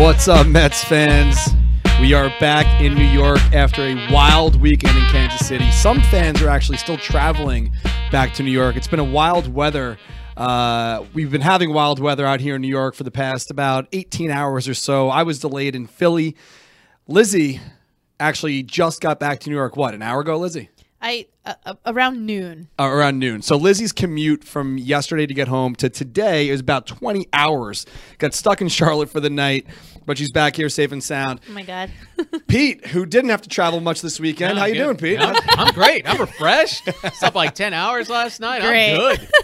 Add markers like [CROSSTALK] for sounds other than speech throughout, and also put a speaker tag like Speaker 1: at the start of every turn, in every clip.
Speaker 1: What's up, Mets fans? We are back in New York after a wild weekend in Kansas City. Some fans are actually still traveling back to New York. It's been a wild weather. Uh, we've been having wild weather out here in New York for the past about 18 hours or so. I was delayed in Philly. Lizzie actually just got back to New York, what, an hour ago, Lizzie?
Speaker 2: I uh, uh, around noon.
Speaker 1: Uh, around noon. So Lizzie's commute from yesterday to get home to today is about 20 hours. Got stuck in Charlotte for the night, but she's back here safe and sound.
Speaker 2: Oh my god. [LAUGHS]
Speaker 1: Pete, who didn't have to travel much this weekend,
Speaker 3: No,
Speaker 1: how you
Speaker 3: good.
Speaker 1: doing, Pete?
Speaker 3: I'm, I'm great. I'm refreshed. Slept like ten hours last night.
Speaker 2: Great.
Speaker 3: I'm good. [LAUGHS]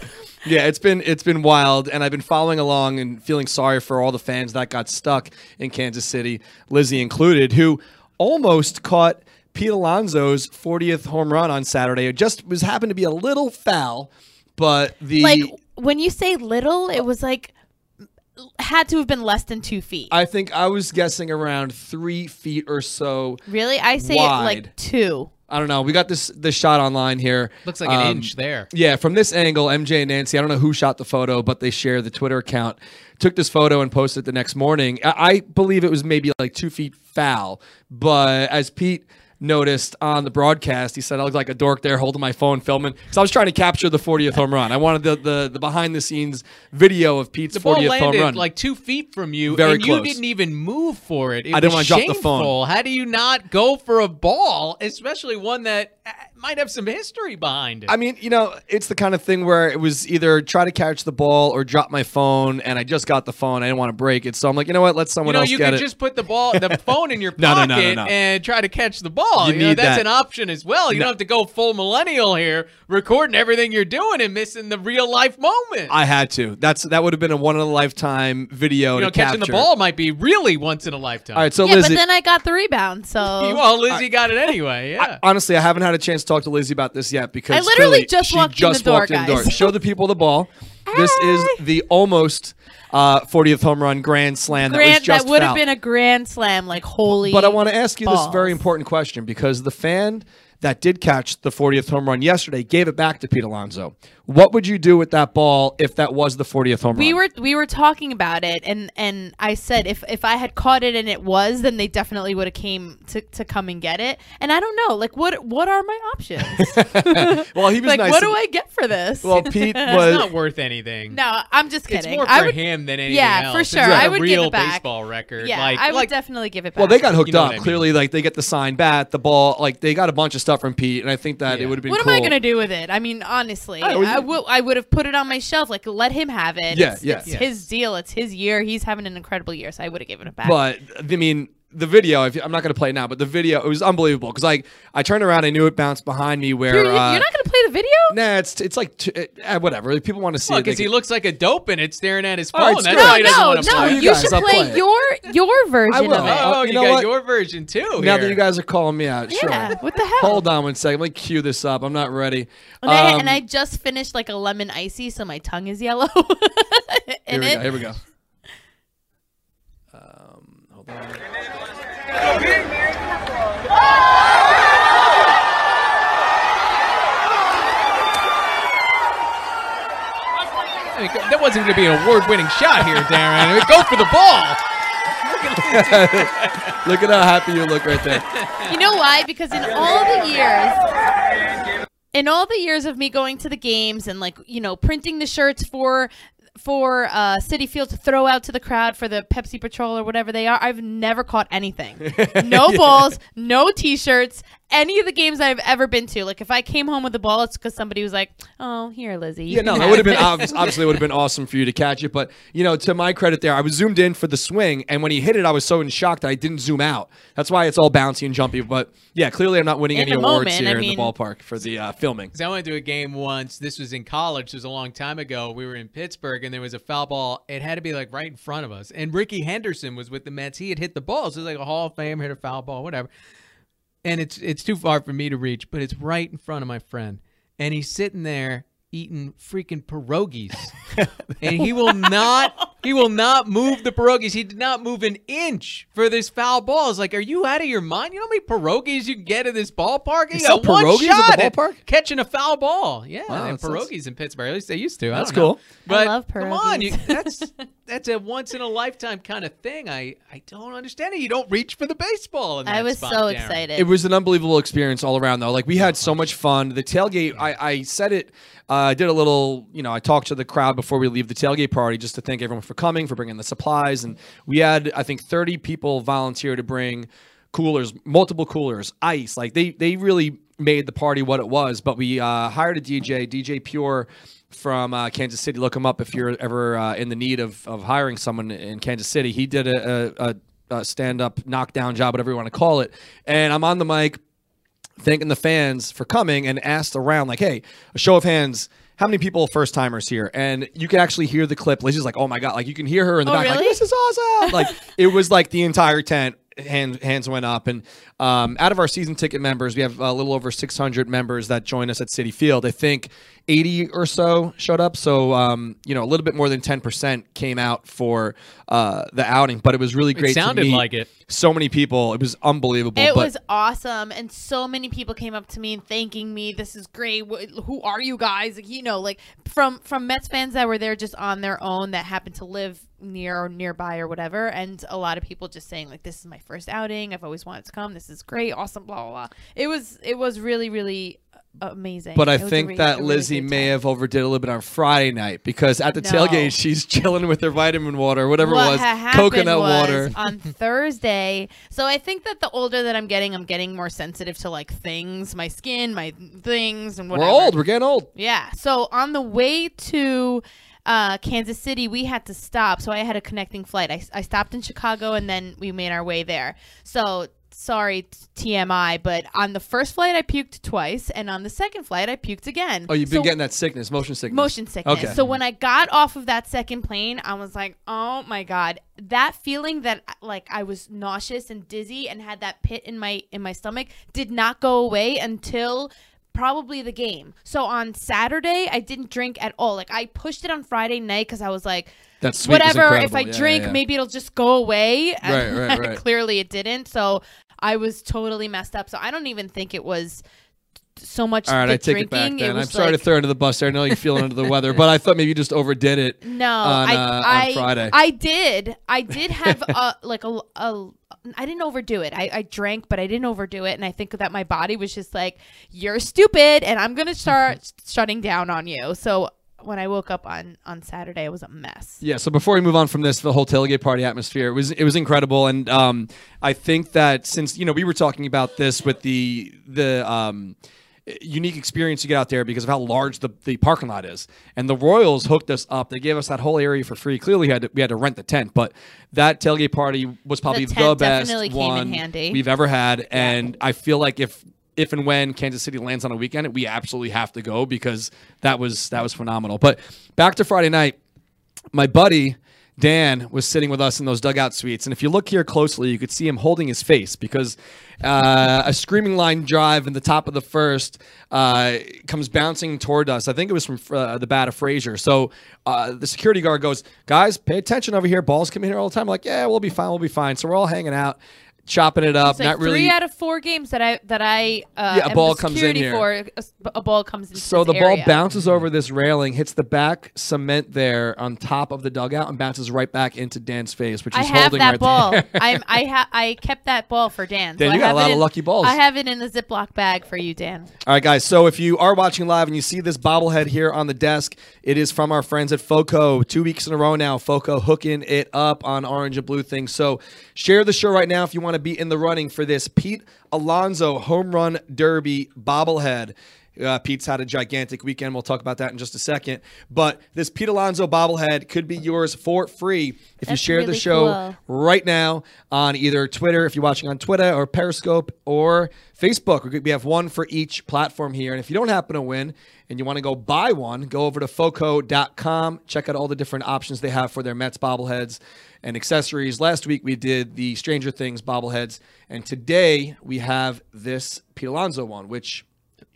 Speaker 1: Yeah, it's been it's been wild, and I've been following along and feeling sorry for all the fans that got stuck in Kansas City, Lizzie included, who almost caught Pete Alonso's 40th home run on Saturday. It just was happened to be a little foul, but the
Speaker 2: like when you say little, it was like had to have been less than two feet.
Speaker 1: I think I was guessing around three feet or so.
Speaker 2: really? I say
Speaker 1: wide.
Speaker 2: like two.
Speaker 1: I don't know. We got this this shot online here.
Speaker 3: Looks like an
Speaker 1: Um,
Speaker 3: inch there.
Speaker 1: Yeah, from this angle, MJ and Nancy, I don't know who shot the photo, but they share the Twitter account, took this photo and posted it the next morning. I, I believe it was maybe like two feet foul, but as Pete noticed on the broadcast, he said I looked like a dork there holding my phone filming because I was trying to capture the 40th home run. I wanted the the, the behind the scenes video of Pete's
Speaker 3: The ball
Speaker 1: 40th home
Speaker 3: landed
Speaker 1: run.
Speaker 3: like two feet from you,
Speaker 1: Very
Speaker 3: and
Speaker 1: close.
Speaker 3: you didn't even move for it. It
Speaker 1: I didn't wanna drop the phone.
Speaker 3: How do you not go for a ball, especially one that might have some history behind it?
Speaker 1: I mean, you know, it's the kind of thing where it was either try to catch the ball or drop my phone, and I just got the phone. I didn't want to break it, so I'm like, you know what? Let someone
Speaker 3: you
Speaker 1: someone
Speaker 3: know,
Speaker 1: else
Speaker 3: you
Speaker 1: get
Speaker 3: could
Speaker 1: it.
Speaker 3: just put the ball, the [LAUGHS] phone in your
Speaker 1: No, no,
Speaker 3: pocket
Speaker 1: no, no, no.
Speaker 3: and try to catch the ball.
Speaker 1: You
Speaker 3: You, know, that's
Speaker 1: that.
Speaker 3: an option as well. You
Speaker 1: No.
Speaker 3: don't have to go full millennial here, recording everything you're doing and missing the real life moment.
Speaker 1: I had to. That's that would have been a one in a lifetime video
Speaker 3: you know,
Speaker 1: to
Speaker 3: catching
Speaker 1: capture.
Speaker 3: the ball might be really once in a lifetime.
Speaker 1: All right, so
Speaker 2: yeah,
Speaker 1: Lizzie.
Speaker 2: but then I got the rebound. So [LAUGHS]
Speaker 3: well, Lizzie got it anyway. Yeah.
Speaker 1: honestly, I haven't had a chance to talk to Lizzie about this yet because
Speaker 2: I literally just walked in
Speaker 1: just
Speaker 2: the door,
Speaker 1: walked in the door.
Speaker 2: guys.
Speaker 1: Show the people the ball. This is the almost uh, 40th home run grand slam that was
Speaker 2: grand,
Speaker 1: just
Speaker 2: that would have been a grand slam. Like holy.
Speaker 1: But I want to ask you this very important question because the fan that did catch the 40th home run yesterday gave it back to Pete Alonso. What would you do with that ball if that was the 40th home
Speaker 2: We
Speaker 1: run?
Speaker 2: were we were talking about it, and and I said if if I had caught it and it was, then they definitely would have came to, to come and get it. And I don't know, like what what are my options? [LAUGHS] [LAUGHS]
Speaker 1: well, he was
Speaker 2: like
Speaker 1: nice.
Speaker 2: what
Speaker 1: to-
Speaker 2: do I get for this?
Speaker 1: Well, Pete [LAUGHS]
Speaker 3: it's
Speaker 1: was.
Speaker 3: not worth anything.
Speaker 2: no, I'm just kidding.
Speaker 3: It's
Speaker 2: kidding.
Speaker 3: more for
Speaker 2: I would,
Speaker 3: him than anything
Speaker 2: Yeah,
Speaker 3: else.
Speaker 2: for sure.
Speaker 3: like
Speaker 2: I
Speaker 3: a
Speaker 2: would give
Speaker 3: real
Speaker 2: it back.
Speaker 3: baseball record.
Speaker 2: Yeah,
Speaker 3: like,
Speaker 2: I would
Speaker 3: like,
Speaker 2: definitely give it back.
Speaker 1: Well, they got hooked
Speaker 3: You know
Speaker 1: up.
Speaker 3: I mean.
Speaker 1: Clearly, like they get the signed bat, the ball, like they got a bunch of stuff from Pete, and I think that it would have been
Speaker 2: What
Speaker 1: cool.
Speaker 2: am I gonna do with it? I mean, honestly,
Speaker 1: I don't know,
Speaker 2: I
Speaker 1: you-
Speaker 2: I would have put it on my shelf. Like, let him have it.
Speaker 1: Yeah,
Speaker 2: it's,
Speaker 1: yeah.
Speaker 2: It's
Speaker 1: Yeah.
Speaker 2: his deal. It's his year. He's having an incredible year, so I would have given it back.
Speaker 1: But I mean, the video. If I'm not going to play it now, but the video it was unbelievable because like I turned around, I knew it bounced behind me. Where
Speaker 2: you're, you're
Speaker 1: uh,
Speaker 2: not gonna play the video?
Speaker 1: Nah, it's it's like t- uh, whatever. If people want to see
Speaker 3: Well,
Speaker 1: it.
Speaker 3: because he looks like a dope and it's staring at his
Speaker 1: All
Speaker 3: phone.
Speaker 1: right,
Speaker 3: That's
Speaker 1: screw
Speaker 3: why he doesn't
Speaker 2: no,
Speaker 3: want to
Speaker 2: no,
Speaker 3: play.
Speaker 1: You
Speaker 2: you
Speaker 1: guys,
Speaker 2: should
Speaker 1: I'll
Speaker 2: play,
Speaker 1: play
Speaker 2: your your version
Speaker 1: will.
Speaker 2: of it.
Speaker 1: I'll-
Speaker 3: Oh,
Speaker 1: you
Speaker 3: you,
Speaker 1: know
Speaker 3: got
Speaker 1: what?
Speaker 3: your version too.
Speaker 1: now
Speaker 3: here.
Speaker 1: that you guys are calling me out, sure.
Speaker 2: Yeah, what the hell?
Speaker 1: Hold on one second. Let me cue this up. I'm not ready.
Speaker 2: And, I,
Speaker 1: Um,
Speaker 2: and I just finished like a lemon icy, so my tongue is yellow. [LAUGHS]
Speaker 1: here we
Speaker 2: it.
Speaker 1: go. Here we go. Um, hold on.
Speaker 3: I mean, that wasn't going to be an award-winning shot here, Darren. I mean, Go for the ball. [LAUGHS]
Speaker 1: Look at how happy you look right there.
Speaker 2: You know why? Because in all the years, in all the years of me going to the games and like you know printing the shirts for for uh, Citi Field to throw out to the crowd for the Pepsi Patrol or whatever they are, I've never caught anything. [LAUGHS] No balls, no T-shirts. Any of the games I've ever been to, like if I came home with a ball, it's because somebody was like, "Oh, here, Lizzie." you
Speaker 1: Yeah, no, that would have been obvious, [LAUGHS] obviously it would have been awesome for you to catch it. But you know, to my credit, there I was zoomed in for the swing, and when he hit it, I was so in shock that I didn't zoom out. That's why it's all bouncy and jumpy. But yeah, clearly I'm not winning
Speaker 2: In
Speaker 1: any awards
Speaker 2: moment,
Speaker 1: here
Speaker 2: I
Speaker 1: in the ballpark for the uh, filming.
Speaker 3: 'Cause I went to a game once. This was in college. This was a long time ago. We were in Pittsburgh, and there was a foul ball. It had to be like right in front of us. And Rickey Henderson was with the Mets. He had hit the ball. So it was like a Hall of Fame, hit a foul ball, whatever. And it's it's too far for me to reach, but it's right in front of my friend. And he's sitting there eating freaking pierogies. [LAUGHS] and he will not he will not move the pierogies. He did not move an inch for this foul ball. It's like, are you out of your mind? You know how many pierogies you can get at this ballpark?
Speaker 1: They
Speaker 3: You
Speaker 1: sell
Speaker 3: got one
Speaker 1: pierogies at the
Speaker 3: shot
Speaker 1: ballpark?
Speaker 3: catching a foul ball. Yeah,
Speaker 1: Wow,
Speaker 3: and
Speaker 1: that's- that's-
Speaker 3: pierogies in Pittsburgh. At least they used to.
Speaker 1: That's
Speaker 3: don't know.
Speaker 1: cool.
Speaker 2: I
Speaker 3: But
Speaker 2: love
Speaker 3: Come on, you, that's that's a once in a lifetime kind of thing. I I don't understand it. You don't reach for the baseball. In
Speaker 2: I was
Speaker 3: spot,
Speaker 2: so
Speaker 3: Darren.
Speaker 2: excited.
Speaker 1: It was an unbelievable experience all around, though. Like we had so much fun. The tailgate, I, I said it. Uh, I did a little, you know, I talked to the crowd before we leave the tailgate party just to thank everyone for coming, for bringing the supplies, and we had, I think, 30 people volunteer to bring coolers, multiple coolers, ice. Like they, they really made the party what it was. But we uh, hired a DJ, DJ Pure from uh, Kansas City. Look him up if you're ever uh, in the need of, of hiring someone in Kansas City. He did a, a, a, stand up knockdown job, whatever you want to call it. And I'm on the mic thanking the fans for coming and asked around, like, hey, a show of hands. How many people first timers here? And you can actually hear the clip. Lizzie's like, "Oh my god!" Like you can hear her in the
Speaker 2: Oh,
Speaker 1: back, like,
Speaker 2: really?
Speaker 1: "This is awesome!" like it was like the entire tent. Hands hands went up, and um, out of our season ticket members, we have a little over 600 members that join us at Citi Field. I think 80 or so showed up, so um, you know a little bit more than 10 percent came out for uh, the outing. But it was really great.
Speaker 3: It sounded
Speaker 1: to meet
Speaker 3: like it.
Speaker 1: So many people. It was unbelievable.
Speaker 2: It
Speaker 1: but
Speaker 2: was awesome, and so many people came up to me and thanking me. This is great. Who are you guys? Like, you know, like from from Mets fans that were there just on their own that happened to live near or nearby or whatever, and a lot of people just saying like, "This is my first outing. I've always wanted to come. This is great, awesome." Blah blah blah. It was it was really really uh, amazing.
Speaker 1: But I
Speaker 2: It
Speaker 1: think
Speaker 2: re-
Speaker 1: that
Speaker 2: a really
Speaker 1: Lizzie may have overdid a little bit on Friday night because at the
Speaker 2: No.
Speaker 1: tailgate [LAUGHS] she's chilling with her vitamin water, whatever
Speaker 2: what
Speaker 1: it was, coconut
Speaker 2: was
Speaker 1: water. [LAUGHS]
Speaker 2: on Thursday. So I think that the older that I'm getting, I'm getting more sensitive to like things, my skin, my things, and whatever.
Speaker 1: We're old. We're getting old.
Speaker 2: Yeah. So on the way to uh, Kansas City, we had to stop. So I had a connecting flight. I, I stopped in Chicago and then we made our way there. So sorry, TMI, but on the first flight, I puked twice. And on the second flight, I puked again.
Speaker 1: Oh, you've been
Speaker 2: So-
Speaker 1: getting that sickness, motion sickness.
Speaker 2: motion sickness.
Speaker 1: Okay.
Speaker 2: So when I got off of that second plane, I was like, "Oh my god!" That feeling that like I was nauseous and dizzy and had that pit in my in my stomach did not go away until probably the game. So on Saturday, I didn't drink at all. Like I pushed it on Friday night because I was like,
Speaker 1: That sweet was
Speaker 2: whatever. If. I
Speaker 1: Yeah,
Speaker 2: drink,
Speaker 1: yeah, yeah.
Speaker 2: maybe it'll just go away.
Speaker 1: Right, right, [LAUGHS] right.
Speaker 2: Clearly, it didn't. So I was totally messed up. So I don't even think it was so much
Speaker 1: All right,
Speaker 2: the
Speaker 1: I take
Speaker 2: drinking.
Speaker 1: it back then. I'm
Speaker 2: was
Speaker 1: sorry
Speaker 2: like,
Speaker 1: to throw under the bus there. I know you're feeling under the weather, but I thought maybe you just overdid it.
Speaker 2: No,
Speaker 1: on,
Speaker 2: I,
Speaker 1: uh, on
Speaker 2: I,
Speaker 1: Friday.
Speaker 2: I did. I did have [LAUGHS] a like a, a I didn't overdo it. I, I drank, but I didn't overdo it, and I think that my body was just like, "You're stupid," and I'm gonna start shutting down on you. So when I woke up on on Saturday, it was a mess.
Speaker 1: Yeah. So before we move on from this, the whole tailgate party atmosphere it was it was incredible, and um, I think that since you know we were talking about this with the the um, unique experience you get out there because of how large the, the parking lot is, and the Royals hooked us up. They gave us that whole area for free. Clearly, we had to, we had to rent the tent, but that tailgate party was probably the,
Speaker 2: tent
Speaker 1: best
Speaker 2: definitely came in
Speaker 1: one we've ever had, and I feel like if if and when Kansas City lands on a weekend, we absolutely have to go because that was that was phenomenal. But back to Friday night my buddy Dan was sitting with us in those dugout suites, and if you look here closely, you could see him holding his face because uh, a screaming line drive in the top of the first uh, comes bouncing toward us. I think it was from uh, the bat of Frazier. So uh, the security guard goes, "Guys, pay attention over here. Balls come in here all the time." I'm like, "Yeah, we'll be fine. We'll be fine." So we're all hanging out, chopping it up.
Speaker 2: Like
Speaker 1: not really.
Speaker 2: three out of four games that I that I uh,
Speaker 1: Yeah, a ball comes in here.
Speaker 2: for. A, a ball comes in.
Speaker 1: So the
Speaker 2: this
Speaker 1: ball bounces over this railing, hits the back cement there on top of the dugout, and bounces right back into Dan's face, which
Speaker 2: I have
Speaker 1: holding
Speaker 2: that
Speaker 1: right
Speaker 2: ball.
Speaker 1: there. [LAUGHS]
Speaker 2: I ha- I kept that ball for Dan.
Speaker 1: Dan,
Speaker 2: so
Speaker 1: you
Speaker 2: I
Speaker 1: got a
Speaker 2: have
Speaker 1: lot
Speaker 2: it
Speaker 1: of
Speaker 2: in-
Speaker 1: lucky balls.
Speaker 2: I have it in a Ziploc bag for you, Dan.
Speaker 1: All right, guys. So if you are watching live and you see this bobblehead here on the desk, it is from our friends at Foco. Two weeks in a row now, Foco hooking it up on orange and blue things. So share the show right now if you want to be in the running for this Pete Alonso home run derby bobblehead. Uh, Pete's had a gigantic weekend. We'll talk about that in just a second. But this Pete Alonso bobblehead could be yours for free if you
Speaker 2: That's
Speaker 1: share the show
Speaker 2: cool.
Speaker 1: right now on either Twitter, if you're watching on Twitter, or Periscope, or Facebook. We- We have one for each platform here. And if you don't happen to win and you want to go buy one, go over to foco.com. Check out all the different options they have for their Mets bobbleheads and accessories. Last week we did the Stranger Things bobbleheads. And today we have this Pete Alonso one, which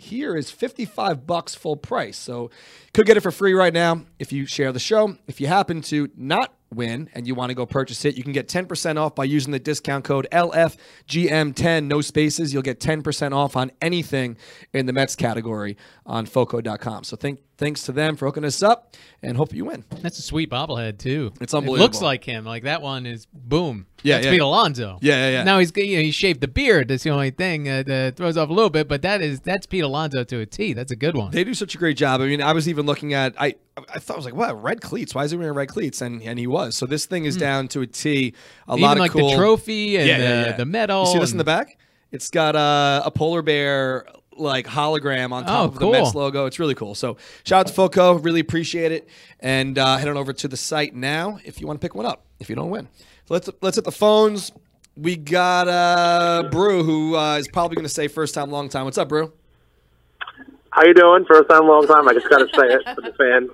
Speaker 1: here is 55 bucks full price. So could get it for free right now if you share the show. If you happen to not win and you want to go purchase it, you can get 10% off by using the discount code LFGM10, no spaces. You'll get 10% off on anything in the Mets category on foco.com. So think thanks to them for hooking us up, and hope you win.
Speaker 3: That's a sweet bobblehead too.
Speaker 1: It's
Speaker 3: It
Speaker 1: unbelievable.
Speaker 3: looks like him. Like that one is boom.
Speaker 1: Yeah,
Speaker 3: that's
Speaker 1: yeah.
Speaker 3: Pete Alonso.
Speaker 1: Yeah, yeah, yeah.
Speaker 3: Now he's you know, he shaved the beard. That's the only thing uh, that throws off a little bit. But that is that's Pete Alonso to a T. That's a good one.
Speaker 1: They do such a great job. I mean, I was even looking at I I thought I was like, what red cleats? Why is he wearing red cleats? And and he was. So this thing is down to a T. A.
Speaker 3: Even
Speaker 1: lot of
Speaker 3: like
Speaker 1: cool
Speaker 3: the trophy and
Speaker 1: Yeah,
Speaker 3: the,
Speaker 1: yeah, yeah.
Speaker 3: the medal.
Speaker 1: You see this in the back? It's got uh, a polar bear like hologram on top
Speaker 3: Oh,
Speaker 1: of the Mets logo. It's really cool. So shout out to Foco, really appreciate it. And uh, head on over to the site now if you want to pick one up. If you don't win, so let's let's hit the phones. We got uh, Brew, who uh, is probably going to say first time, long time. What's up, Brew?
Speaker 4: How you doing? First time, long time. I just got to say it for the fan.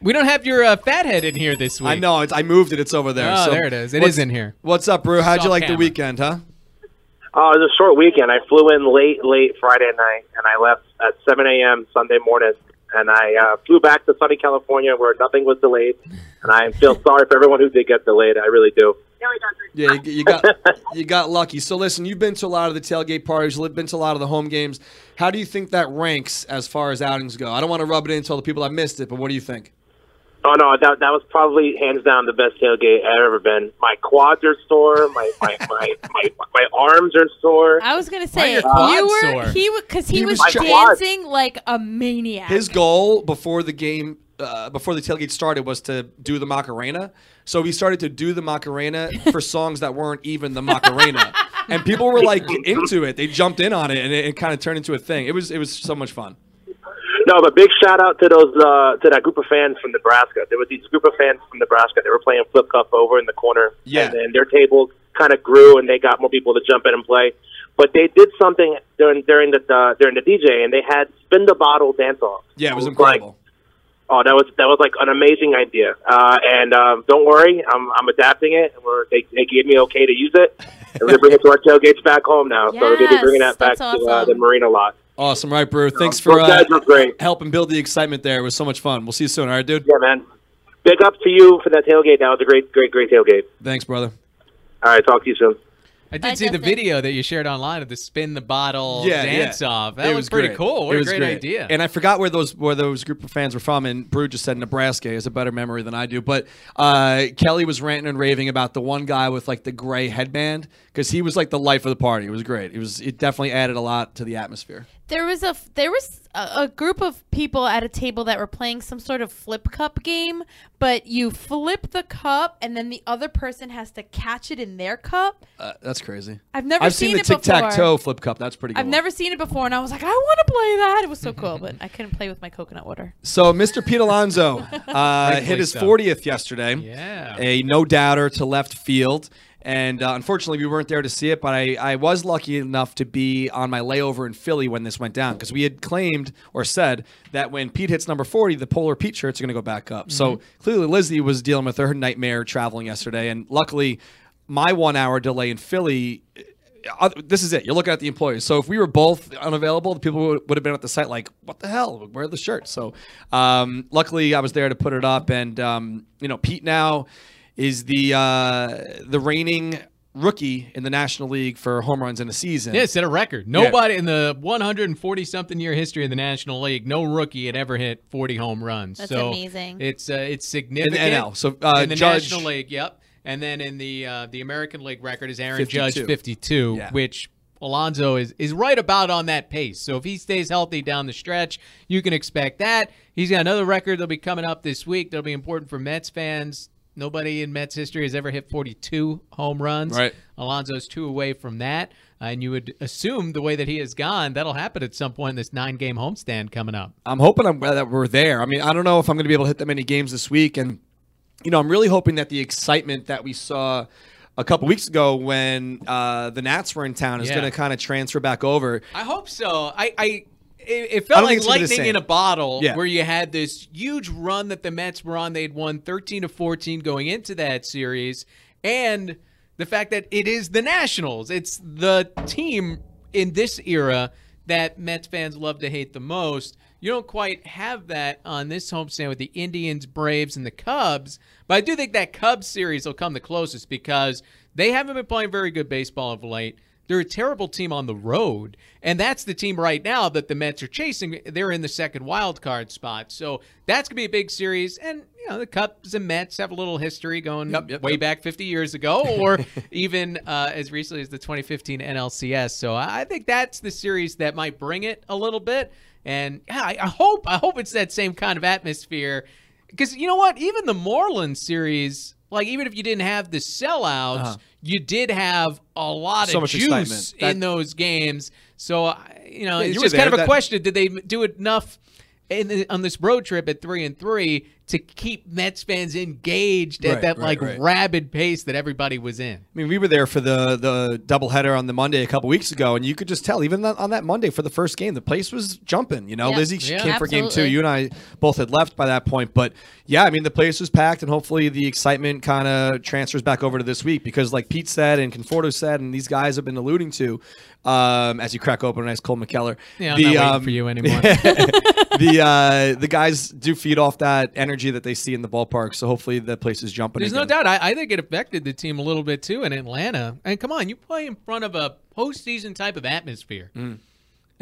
Speaker 3: We don't have your uh, fathead in here this week.
Speaker 1: I know it's, I moved it. It's over there.
Speaker 3: Oh,
Speaker 1: so
Speaker 3: there it is. It is in here.
Speaker 1: What's up, Brew? How'd you
Speaker 3: Soft
Speaker 1: like the weekend, huh?
Speaker 4: Oh, it was a short weekend. I flew in late, late Friday night, and I left at 7 a.m. Sunday morning. And I uh, flew back to sunny California where nothing was delayed. And I feel [LAUGHS] sorry for everyone who did get delayed. I really do.
Speaker 1: Yeah, you, you got you got lucky. So listen, you've been to a lot of the tailgate parties, you've been to a lot of the home games. How do you think that ranks as far as outings go? I don't want to rub it in until the people that missed it, but what do you think?
Speaker 4: Oh no, that that was probably hands down the best tailgate I've ever been. My quads are sore. My my my my, my arms are sore.
Speaker 2: I was gonna say you were
Speaker 3: sore?
Speaker 2: he because he,
Speaker 1: He
Speaker 2: was,
Speaker 1: was
Speaker 4: try-
Speaker 2: dancing like a maniac.
Speaker 1: His goal before the game, uh, before the tailgate started, was to do the Macarena. So he started to do the Macarena for [LAUGHS] songs that weren't even the Macarena, and people were like [LAUGHS] into it. They jumped in on it, and it, it kind of turned into a thing. It was it was so much fun.
Speaker 4: No, but big shout out to those uh, to that group of fans from Nebraska. There was these group of fans from Nebraska. They were playing flip cup over in the corner,
Speaker 1: Yeah.
Speaker 4: and then their table kind of grew, and they got more people to jump in and play. But they did something during during the uh, during the DJ, and they had spin the bottle dance off.
Speaker 1: Yeah, it was
Speaker 4: like,
Speaker 1: incredible.
Speaker 4: oh, that was that was like an amazing idea. Uh, and um, don't worry, I'm I'm adapting it. And we're, they they gave me okay to use it. And we're gonna bring it to our [LAUGHS] tailgates back home now. so we're gonna be bringing that back
Speaker 2: that's
Speaker 4: to uh, the
Speaker 2: awesome.
Speaker 4: marina lot.
Speaker 1: Awesome, right, Brew? Thanks for uh,
Speaker 4: guys
Speaker 1: helping build the excitement there. It was so much fun. We'll see you soon. All right, dude.
Speaker 4: Yeah, man. Big up to you for that tailgate. That was a great, great, great tailgate.
Speaker 1: Thanks, brother.
Speaker 4: All right, talk to you soon.
Speaker 3: I did
Speaker 2: Bye,
Speaker 3: see the
Speaker 2: Justin.
Speaker 3: video that you shared online of the spin the bottle
Speaker 1: Yeah,
Speaker 3: dance
Speaker 1: yeah.
Speaker 3: off. That
Speaker 1: It
Speaker 3: was, pretty
Speaker 1: great.
Speaker 3: cool. What
Speaker 1: It
Speaker 3: a
Speaker 1: was
Speaker 3: great, idea.
Speaker 1: And I forgot where those where those group of fans were from. And Brew just said Nebraska He has a better memory than I do. But uh, Kelly was ranting and raving about the one guy with like the gray headband because he was like the life of the party. It was great. It was it definitely added a lot to the atmosphere.
Speaker 2: there was a there was a, a group of people at a table that were playing some sort of flip cup game, but you flip the cup and then the other person has to catch it in their cup.
Speaker 1: Uh, that's crazy.
Speaker 2: I've never
Speaker 1: I've
Speaker 2: seen,
Speaker 1: seen the
Speaker 2: it
Speaker 1: tic tac
Speaker 2: before.
Speaker 1: toe flip cup. That's pretty. Good
Speaker 2: I've
Speaker 1: one.
Speaker 2: never seen it before, and I was like, I want to play that. It was so cool, but I couldn't play with my coconut water.
Speaker 1: So Mr. Pete Alonso [LAUGHS] uh, hit
Speaker 3: Rightfully
Speaker 1: his
Speaker 3: so.
Speaker 1: 40th yesterday.
Speaker 3: Yeah.
Speaker 1: A no doubter to left field. And uh, unfortunately, we weren't there to see it, but I, I was lucky enough to be on my layover in Philly when this went down because we had claimed or said that when Pete hits number 40, the Polar Pete shirts are going to go back up. So clearly, Lizzie was dealing with her nightmare traveling yesterday. And luckily, my one hour delay in Philly uh, this is it. You're looking at the employees. So if we were both unavailable, the people would, would have been at the site like, "What the hell? Where are the shirts?" So um, luckily, I was there to put it up, and um, you know, Pete now is the uh, the reigning rookie in the National League for home runs in a season.
Speaker 3: Yeah, set a record. Nobody in the 140 something year history of the National League, no rookie had ever hit 40 home runs.
Speaker 2: That's
Speaker 3: so
Speaker 2: amazing.
Speaker 3: It's uh, it's
Speaker 1: in
Speaker 3: significant.
Speaker 1: the NL. So uh,
Speaker 3: in the
Speaker 1: Judge,
Speaker 3: National League, yep. And then in the uh, the American League record is Aaron
Speaker 1: 52.
Speaker 3: Judge 52,
Speaker 1: Yeah.
Speaker 3: which Alonso is is right about on that pace. So if he stays healthy down the stretch, you can expect that. He's got another record that'll be coming up this week. That'll be important for Mets fans. Nobody in Mets history has ever hit 42 home runs.
Speaker 1: Right.
Speaker 3: Alonso's two away from that. Uh, and you would assume the way that he has gone, that'll happen at some point in this nine game homestand coming up.
Speaker 1: I'm hoping I'm, that we're there. I mean, I don't know if I'm going to be able to hit that many games this week, and you know, I'm really hoping that the excitement that we saw a couple weeks ago when uh, the Nats were in town is
Speaker 3: Yeah.
Speaker 1: going to kind of transfer back over.
Speaker 3: I hope so. I, I it, it felt like
Speaker 1: it's gonna be the
Speaker 3: lightning in a bottle
Speaker 1: Yeah.
Speaker 3: where you had this huge run that the Mets were on. They'd won 13 to 14 going into that series. And the fact that it is the Nationals. It's the team in this era that Mets fans love to hate the most. You don't quite have that on this homestand with the Indians, Braves, and the Cubs. But I do think that Cubs series will come the closest because they haven't been playing very good baseball of late. They're a terrible team on the road. And that's the team right now that the Mets are chasing. They're in the second wild card spot. So that's going to be a big series. And, you know, the Cubs and Mets have a little history going
Speaker 1: Yep, yep,
Speaker 3: way
Speaker 1: yep.
Speaker 3: back 50 years ago or [LAUGHS] even uh, as recently as the 2015 NLCS. So I think that's the series that might bring it a little bit. And yeah, I, I hope I hope it's that same kind of atmosphere because you know what? Even the Moreland series, like even if you didn't have the sellouts,
Speaker 1: Uh-huh.
Speaker 3: you did have a lot
Speaker 1: So
Speaker 3: of
Speaker 1: much
Speaker 3: juice
Speaker 1: excitement. That-
Speaker 3: in those games. So you know,
Speaker 1: Yeah,
Speaker 3: it's
Speaker 1: you
Speaker 3: just kind of a
Speaker 1: That-
Speaker 3: question: Did they do enough? In the, on this road trip at three and three to keep Mets fans engaged at
Speaker 1: Right,
Speaker 3: that
Speaker 1: right,
Speaker 3: like
Speaker 1: right.
Speaker 3: rabid pace that everybody was in.
Speaker 1: I mean, we were there for the the doubleheader on the Monday a couple weeks ago, and you could just tell, even on that Monday for the first game, the place was jumping. You know,
Speaker 2: Yeah.
Speaker 1: Lizzie
Speaker 3: Yeah.
Speaker 1: came for game two. You and I both had left by that point, but yeah, I mean, the place was packed, and hopefully the excitement kind of transfers back over to this week because, like Pete said and Conforto said, and these guys have been alluding to, um, as you crack open a nice Cole Mikkeller.
Speaker 3: Yeah, I'm
Speaker 1: the,
Speaker 3: not
Speaker 1: um,
Speaker 3: for you [LAUGHS] anymore.
Speaker 1: the uh, the guys do feed off that energy that they see in the ballpark, so hopefully the place is jumping.
Speaker 3: There's no doubt. I, I think it affected the team a little bit too in Atlanta. And come on, you play in front of a postseason type of atmosphere,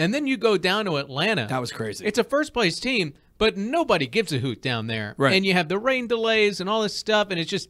Speaker 3: and then you go down to Atlanta.
Speaker 1: That was crazy.
Speaker 3: It's a first place team, but nobody gives a hoot down there.
Speaker 1: Right.
Speaker 3: And you have the rain delays and all this stuff, and it's just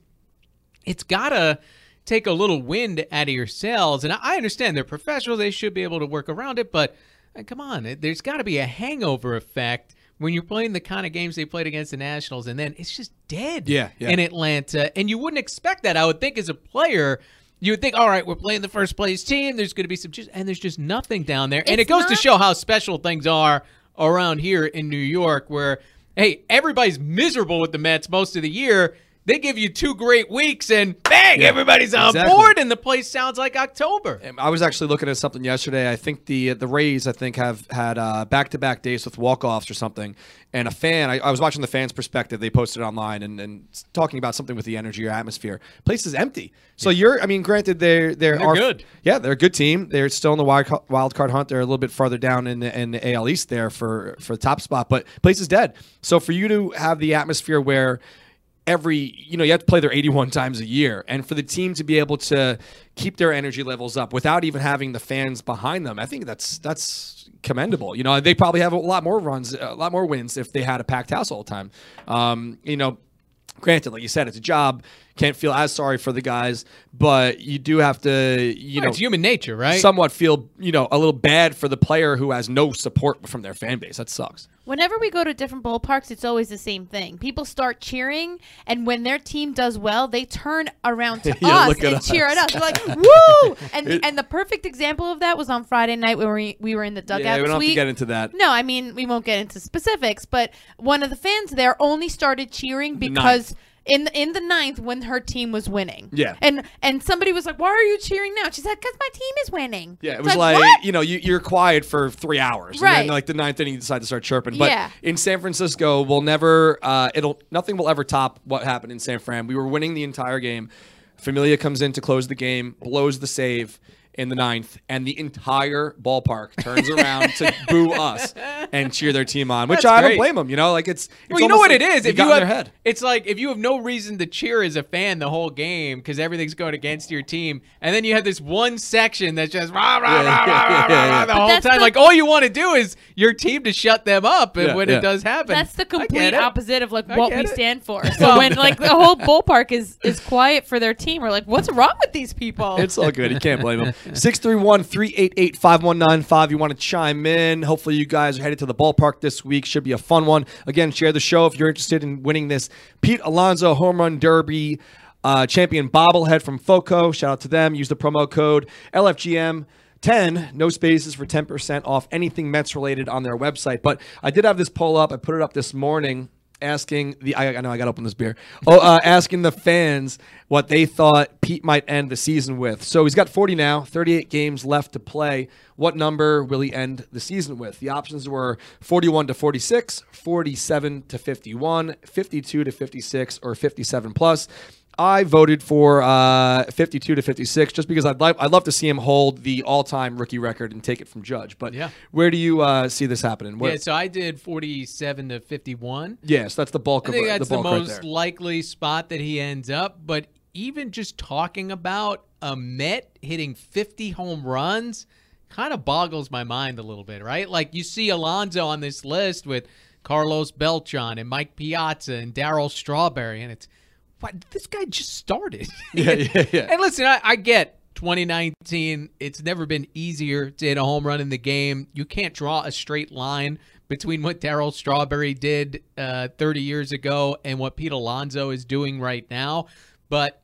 Speaker 3: it's gotta take a little wind out of your sails. And I, I understand they're professionals; they should be able to work around it. But uh, come on, there's got to be a hangover effect when you're playing the kind of games they played against the Nationals, and then it's just dead.
Speaker 1: Yeah, yeah.
Speaker 3: in Atlanta, and you wouldn't expect that. I would think as a player. You would think, all right, we're playing the first place team. There's going to be some and there's just nothing down there. and it
Speaker 2: It's
Speaker 3: goes to show how special things are around here in New York, where hey, everybody's miserable with the Mets most of the year. They give you two great weeks, and bang,
Speaker 1: Yeah,
Speaker 3: everybody's on
Speaker 1: exactly.
Speaker 3: board, and the place sounds like October.
Speaker 1: I was actually looking at something yesterday. I think the the Rays, I think, have had back to back days with walk offs or something. And a fan, I, I was watching the fans' perspective. They posted online and, and talking about something with the energy or atmosphere. Place is empty. So you're, I mean, granted, they're they're,
Speaker 3: They're
Speaker 1: are-
Speaker 3: good.
Speaker 1: Yeah, they're a good team. They're still in the wild, wild card hunt. They're a little bit farther down in the, in the AL East there for for the top spot. But place is dead. So for you to have the atmosphere where every you know you have to play there 81 times a year. And for the team to be able to keep their energy levels up without even having the fans behind them i think that's that's commendable. You know they probably have a lot more runs a lot more wins if they had a packed house all the time. Um, you know granted like you said it's a job. Can't feel as sorry for the guys but you do have to you know
Speaker 3: it's human nature, right?
Speaker 1: somewhat feel you know a little bad for the player who has no support from their fan base. That sucks
Speaker 2: Whenever we go to different ballparks, it's always the same thing. People start cheering, and when their team does well, they turn around to [LAUGHS]
Speaker 1: Yeah,
Speaker 2: us and cheer
Speaker 1: us.
Speaker 2: at us. They're like, [LAUGHS] "Woo!" And
Speaker 1: It-
Speaker 2: and the perfect example of that was on Friday night when we we were in the dugout
Speaker 1: yeah we don't have to get into that
Speaker 2: No, I mean we won't get into specifics, but one of the fans there only started cheering because in the, in the ninth when her team was winning.
Speaker 1: Yeah.
Speaker 2: and and somebody was like, "Why are you cheering now?" She said, "Because my team is winning."
Speaker 1: Yeah, it
Speaker 2: It's
Speaker 1: was like,
Speaker 2: "What?"
Speaker 1: you know, you, you're quiet for three hours, and
Speaker 2: Right.
Speaker 1: then like the ninth inning, you decide to start chirping. But
Speaker 2: Yeah.
Speaker 1: in San Francisco, we'll never, uh, it'll nothing will ever top what happened in San Fran. We were winning the entire game. Familia comes in to close the game, blows the save in the ninth, and the entire ballpark turns around to [LAUGHS] boo us and cheer their team on, which
Speaker 3: That's
Speaker 1: I don't
Speaker 3: great.
Speaker 1: blame them. You know, like it's, it's
Speaker 3: well, you know what
Speaker 1: like
Speaker 3: it is.
Speaker 1: You
Speaker 3: If
Speaker 1: got
Speaker 3: you have,
Speaker 1: their head.
Speaker 3: it's like if you have no reason to cheer as a fan the whole game because everything's going against your team, and then you have this one section that's just rah rah
Speaker 1: Yeah,
Speaker 3: rah
Speaker 1: yeah,
Speaker 3: rah rah
Speaker 1: yeah,
Speaker 3: rah
Speaker 1: yeah,
Speaker 3: rah
Speaker 1: yeah.
Speaker 3: the
Speaker 2: But
Speaker 3: whole time.
Speaker 2: the-
Speaker 3: like all you want to do is your team to shut them up, and
Speaker 1: Yeah,
Speaker 3: when
Speaker 1: yeah.
Speaker 3: it does happen,
Speaker 2: That's the complete opposite of like what we
Speaker 3: it.
Speaker 2: stand for. [LAUGHS] So when like the whole ballpark is is quiet for their team, we're like, what's wrong with these people?
Speaker 1: It's all good. You can't blame them. 631 388 5195. You want to chime in. Hopefully, you guys are headed to the ballpark this week. Should be a fun one. Again, share the show if you're interested in winning this Pete Alonso Home Run Derby uh, champion bobblehead from FOCO. Shout out to them. Use the promo code LFGM. 10 no spaces for 10% off anything Mets related on their website. But I did have this poll up. I put it up this morning asking the I, I know I got to open this beer. Oh, uh, asking the fans what they thought Pete might end the season with. So he's got 40 now, 38 games left to play. What number will he end the season with? The options were 41 to 46, 47 to 51, 52 to 56, or 57 plus. I voted for uh, 52 to 56 just because I'd like I'd love to see him hold the all-time rookie record and take it from Judge. But
Speaker 3: Yeah.
Speaker 1: where do you uh, see this happening? Where,
Speaker 3: Yeah, so I did forty-seven to fifty-one.
Speaker 1: yes, that's the bulk
Speaker 3: I
Speaker 1: of
Speaker 3: think
Speaker 1: it-
Speaker 3: that's
Speaker 1: the
Speaker 3: the,
Speaker 1: right
Speaker 3: most
Speaker 1: there.
Speaker 3: likely spot that he ends up. But even just talking about a Met hitting 50 home runs kind of boggles my mind a little bit, right? Like you see Alonso on this list with Carlos Beltran and Mike Piazza and Darryl Strawberry, and it's what this guy just started. [LAUGHS]
Speaker 1: Yeah, yeah, yeah.
Speaker 3: and listen, I, I get 2019. It's never been easier to hit a home run in the game. You can't draw a straight line between what Darryl Strawberry did uh, 30 years ago and what Pete Alonso is doing right now. But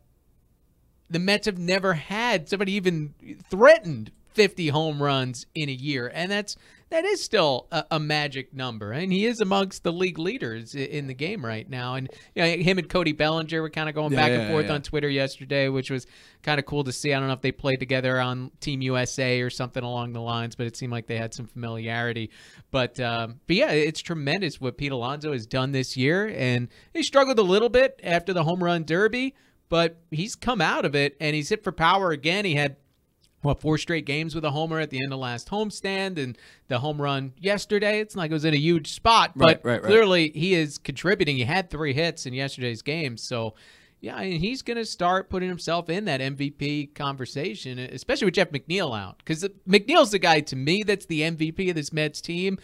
Speaker 3: the Mets have never had somebody even threatened 50 home runs in a year, and that's that is still a, a, magic number, and he is amongst the league leaders in the game right now. And you know, him and Cody Bellinger were kind of going
Speaker 1: Yeah,
Speaker 3: back
Speaker 1: yeah,
Speaker 3: and forth
Speaker 1: yeah.
Speaker 3: on Twitter yesterday, which was kind of cool to see. I don't know if they played together on Team USA or something along the lines, but it seemed like they had some familiarity. But um, but yeah, it's tremendous what Pete Alonso has done this year, and he struggled a little bit after the home run derby, but he's come out of it and he's hit for power again. He had what four straight games with a homer at the end of last homestand and the home run yesterday. It's not like it was in a huge spot, but
Speaker 1: Right, right, right.
Speaker 3: clearly he is contributing. He had three hits in yesterday's game, so yeah, and he's going to start putting himself in that MVP conversation, especially with Jeff McNeil out, because McNeil's the guy to me that's the MVP of this Mets team.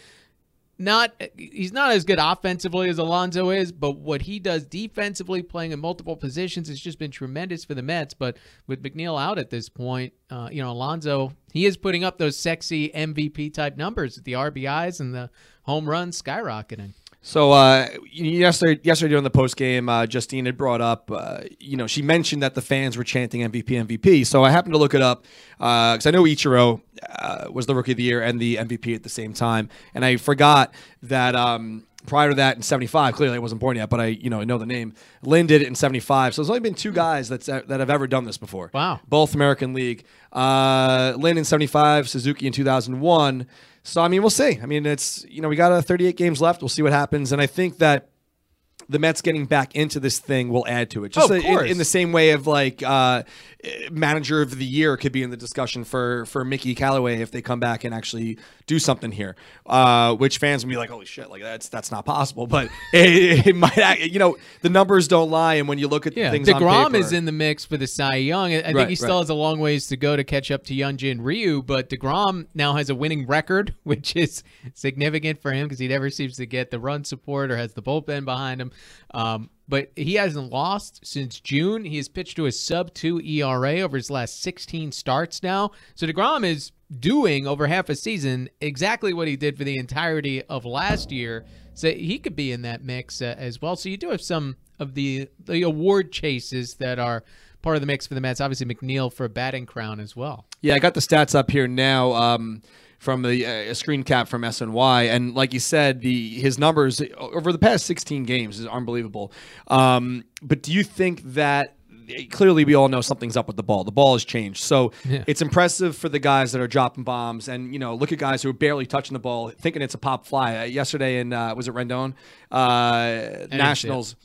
Speaker 3: Not he's not as good offensively as Alonso is, but what he does defensively, playing in multiple positions, has just been tremendous for the Mets. But with McNeil out at this point, uh, you know Alonso he is putting up those sexy MVP type numbers with the RBIs and the home runs skyrocketing.
Speaker 1: So uh, yesterday, yesterday during the post game, uh, Justine had brought up, uh, you know, she mentioned that the fans were chanting MVP, MVP. So I happened to look it up because I know Ichiro uh, was the rookie of the year and the MVP at the same time, and I forgot that. Um, Prior to that, in '75, clearly I wasn't born yet, but I, you know, I know the name. Lynn did it in '75, so there's only been two guys that's that have ever done this before.
Speaker 3: Wow.
Speaker 1: both American League. Uh, Lynn in '75, Suzuki in 2001. So I mean, we'll see. I mean, it's you know we got uh, 38 games left. We'll see what happens, and I think that the Mets getting back into this thing will add to it. Just
Speaker 3: Oh, of
Speaker 1: in- in, the same way of like uh, manager of the year could be in the discussion for for Mickey Callaway if they come back and actually do something here, uh, which fans will be like, holy shit, like that's that's not possible. But [LAUGHS] it, it might, act- you know, the numbers don't lie, and when you look at
Speaker 3: Yeah,
Speaker 1: things on
Speaker 3: Degrom
Speaker 1: paper,
Speaker 3: is in the mix for the Cy Young. I I think
Speaker 1: Right,
Speaker 3: he still
Speaker 1: right.
Speaker 3: has a long ways to go to catch up to Hyun-Jin Ryu, but Degrom now has a winning record, [LAUGHS] which is significant for him because he never seems to get the run support or has the bullpen behind him. Um, but he hasn't lost since June. He has pitched to a sub two ERA over his last 16 starts now. So Degrom is doing over half a season exactly what he did for the entirety of last year. So he could be in that mix uh, as well. So you do have some of the the award chases that are part of the mix for the Mets. Obviously McNeil for a batting crown as well.
Speaker 1: Yeah, I got the stats up here now um, from the uh, a screen cap from SNY, and like you said, the his numbers over the past 16 games is unbelievable. Um, but do you think that? Clearly, we all know something's up with the ball. The ball has changed, so
Speaker 3: Yeah.
Speaker 1: it's impressive for the guys that are dropping bombs. And you know, look at guys who are barely touching the ball, thinking it's a pop fly. Uh, yesterday in uh, was it Rendon uh, Nationals?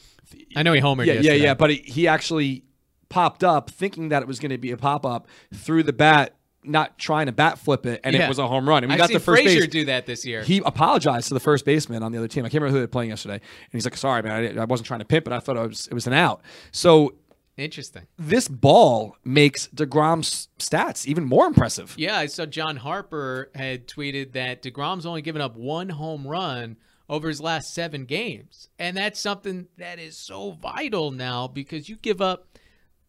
Speaker 3: I know he homered
Speaker 1: Yeah, yeah,
Speaker 3: yesterday.
Speaker 1: yeah. But he, he actually popped up thinking that it was going to be a pop up, threw the bat, not trying to bat flip it, and
Speaker 3: Yeah.
Speaker 1: it was a home run. And we
Speaker 3: I've
Speaker 1: got the first
Speaker 3: Frazier
Speaker 1: base.
Speaker 3: do that this year.
Speaker 1: He apologized to the first baseman on the other team. I can't remember who they were playing yesterday, and he's like, "Sorry, man, I, didn't- I wasn't trying to pimp it. I thought it was it was an out." So
Speaker 3: Interesting.
Speaker 1: this ball makes Degrom's stats even more impressive.
Speaker 3: Yeah, I saw John Harper had tweeted that DeGrom's only given up one home run over his last seven games. And that's something that is so vital now because you give up,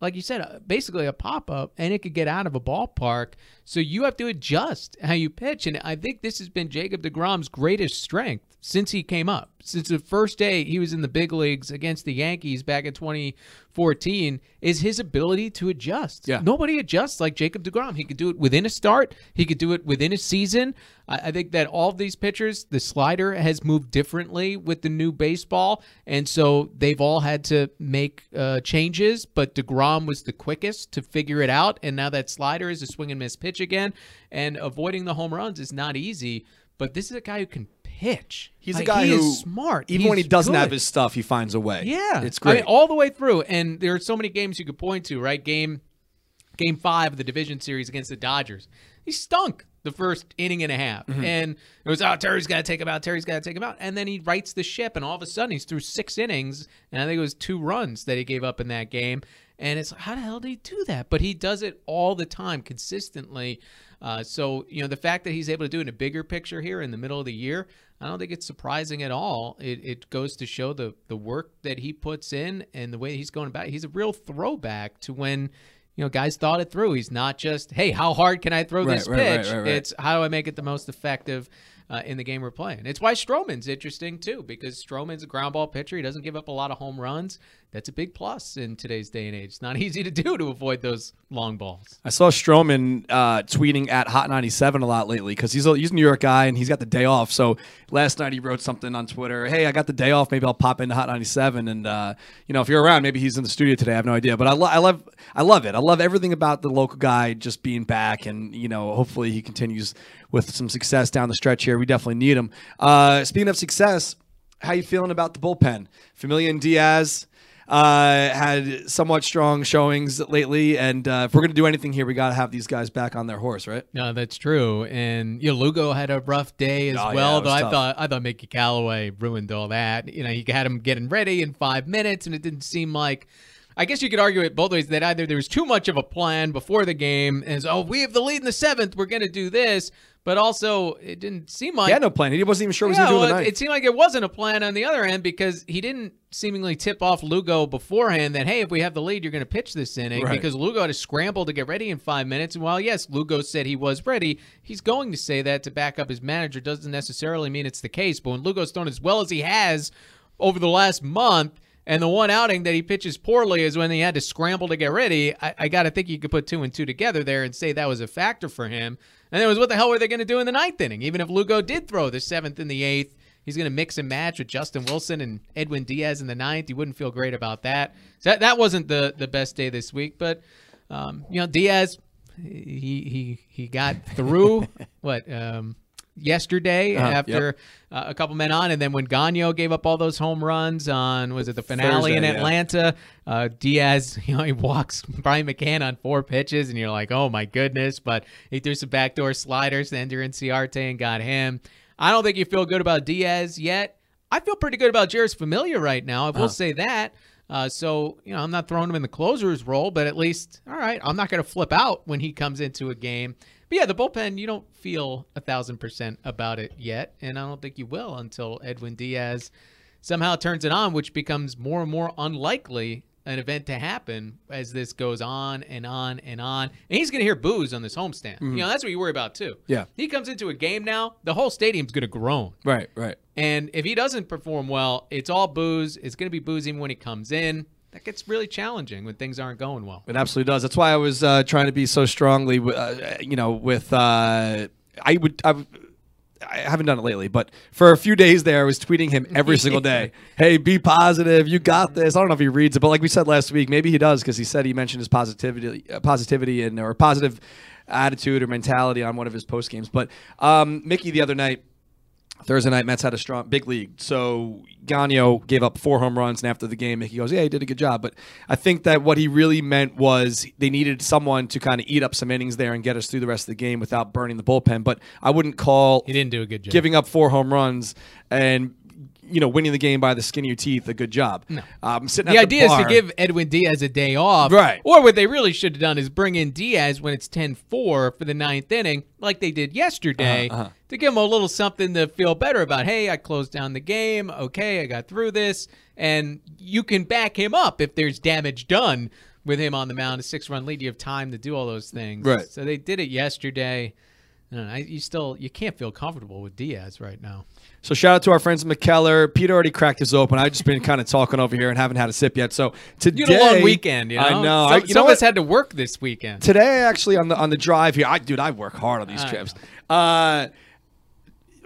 Speaker 3: like you said, uh, basically a pop up and it could get out of a ballpark. So you have to adjust how you pitch. And I think this has been Jacob DeGrom's greatest strength since he came up. Since the first day he was in the big leagues against the Yankees back in 2014, is his ability to adjust.
Speaker 1: Yeah.
Speaker 3: Nobody adjusts like Jacob DeGrom. He could do it within a start. He could do it within a season. I, I think that all of these pitchers, the slider has moved differently with the new baseball, and so they've all had to make uh, changes. But DeGrom was the quickest to figure it out, and now that slider is a swing and miss pitch again, and avoiding the home runs is not easy. But this is a guy who can pitch.
Speaker 1: He's
Speaker 3: Like,
Speaker 1: a guy
Speaker 3: he
Speaker 1: who
Speaker 3: is smart.
Speaker 1: Even when he doesn't have his stuff, he finds a way.
Speaker 3: Yeah,
Speaker 1: it's
Speaker 3: I mean,
Speaker 1: great.
Speaker 3: all the way through. And there are so many games you could point to, right? Game Game Five of the division series against the Dodgers. He stunk the first inning and a half,
Speaker 1: Mm-hmm.
Speaker 3: and it was oh Terry's got to take him out. Terry's got to take him out, and then he rights the ship, and all of a sudden he's through six innings, and I think it was two runs that he gave up in that game. And it's how the hell did he do that? But he does it all the time, consistently. Uh, so you know the fact that he's able to do it in a bigger picture here in the middle of the year, I don't think it's surprising at all. It, it goes to show the the work that he puts in and the way he's going about. it. He's a real throwback to when you know guys thought it through. He's not just hey, how hard can I throw
Speaker 1: Right,
Speaker 3: this
Speaker 1: right,
Speaker 3: pitch?
Speaker 1: right.
Speaker 3: It's how do I make it the most effective. Uh, in the game we're playing, it's why Stroman's interesting too because Stroman's a ground ball pitcher. He doesn't give up a lot of home runs. That's a big plus in today's day and age. It's not [LAUGHS] easy to do to avoid those long balls.
Speaker 1: I saw Stroman uh, tweeting at Hot 97 a lot lately because he's a, he's a New York guy and he's got the day off. So last night he wrote something on Twitter. Hey, I got the day off. Maybe I'll pop into Hot 97. And uh, you know, if you're around, maybe he's in the studio today. I have no idea. But I, lo- I love I love it. I love everything about the local guy just being back. And you know, hopefully he continues with some success down the stretch here. We definitely need him. Uh, speaking of success, how you feeling about the bullpen? Familia and Diaz uh, had somewhat strong showings lately, and uh, if we're going to do anything here, we got to have these guys back on their horse, right?
Speaker 3: No, that's true. And you know, Lugo had a rough day as
Speaker 1: Oh,
Speaker 3: well.
Speaker 1: was
Speaker 3: though I thought I thought Mickey Callaway ruined all that. You know, he had him getting ready in five minutes, and it didn't seem like. I guess you could argue it both ways that either there was too much of a plan before the game, and so, oh, we have the lead in the seventh, we're going to do this, but also it didn't seem like
Speaker 1: He had no plan. He wasn't even sure what he was
Speaker 3: yeah,
Speaker 1: going to do
Speaker 3: well, it, it seemed like it wasn't a plan on the other end because he didn't seemingly tip off Lugo beforehand that hey, if we have the lead, you're going to pitch this inning
Speaker 1: Right.
Speaker 3: because Lugo had to scramble to get ready in five minutes. And while yes, Lugo said he was ready, he's going to say that to back up his manager doesn't necessarily mean it's the case. But when Lugo's thrown as well as he has over the last month. And the one outing that he pitches poorly is when he had to scramble to get ready. I, I got to think you could put two and two together there and say that was a factor for him. And it was what the hell were they going to do in the ninth inning? Even if Lugo did throw the seventh and the eighth, he's going to mix and match with Justin Wilson and Edwin Diaz in the ninth. You wouldn't feel great about that. So that, that wasn't the, the best day this week. But, um, you know, Diaz, he he he got through [LAUGHS] what um, yesterday
Speaker 1: Uh-huh,
Speaker 3: after uh, a couple men on, and then when Gagnon gave up all those home runs on was it the finale in
Speaker 1: Thursday, yeah.
Speaker 3: Atlanta? Uh, Diaz, [LAUGHS] you know, he walks [LAUGHS] Brian McCann on four pitches, and you're like, oh my goodness! But he threw some backdoor sliders to Ender Inciarte and got him. I don't think you feel good about Diaz yet. I feel pretty good about Jeurys Familia right now. I will say that. Uh, so you know, I'm not throwing him in the closer's role, but at least, all right, I'm not going to flip out when he comes into a game. But yeah, the bullpen, you don't feel a thousand percent about it yet, and I don't think you will until Edwin Diaz somehow turns it on, which becomes more and more unlikely an event to happen as this goes on and on and on. And he's going to hear boos on this homestand. You mm-hmm. know, that's what you worry about too.
Speaker 1: Yeah.
Speaker 3: He comes into a game now, the whole stadium's going to groan.
Speaker 1: Right, right.
Speaker 3: And if he doesn't perform well, it's all booze. It's going to be booze even when he comes in. That gets really challenging when things aren't going well.
Speaker 1: It absolutely does. That's why I was uh, trying to be so strongly, uh, you know, with uh, I would. I, would- I haven't done it lately, but for a few days there, I was tweeting him every [LAUGHS] single day. Hey, be positive. You got this. I don't know if he reads it, but like we said last week, maybe he does because he said he mentioned his positivity, uh, positivity, and or positive attitude or mentality on one of his post games. But um, Mickey the other night, Thursday night, Mets had a strong big league. So Gagnon gave up four home runs, and after the game, Mickey goes, "Yeah, he did a good job." But I think that what he really meant was they needed someone to kind of eat up some innings there and get us through the rest of the game without burning the bullpen. But I wouldn't call
Speaker 3: He didn't do a good job.
Speaker 1: giving up four home runs and you know winning the game by the skin of your teeth a good job. No, um, sitting
Speaker 3: the idea is to give Edwin Diaz a day off.
Speaker 1: Right.
Speaker 3: Or what they really should have done is bring in Diaz when it's 10 4 for the ninth inning, like they did yesterday,
Speaker 1: Uh-huh, uh-huh.
Speaker 3: to give him a little something to feel better about. Hey, I closed down the game. Okay, I got through this. And you can back him up if there's damage done with him on the mound. A six run lead, you have time to do all those things.
Speaker 1: Right.
Speaker 3: So they did it yesterday. I I- you still you can't feel comfortable with Diaz right now.
Speaker 1: So shout out to our friends Mikkeller. Pete already cracked his open. I've just been kind of talking over here and haven't had a sip yet. So today,
Speaker 3: You had a long weekend, you know.
Speaker 1: I know.
Speaker 3: Some,
Speaker 1: I, you
Speaker 3: some
Speaker 1: know
Speaker 3: of
Speaker 1: what?
Speaker 3: us had to work this weekend.
Speaker 1: today actually on the on the drive here. I dude, I work hard on these
Speaker 3: I
Speaker 1: trips. Uh,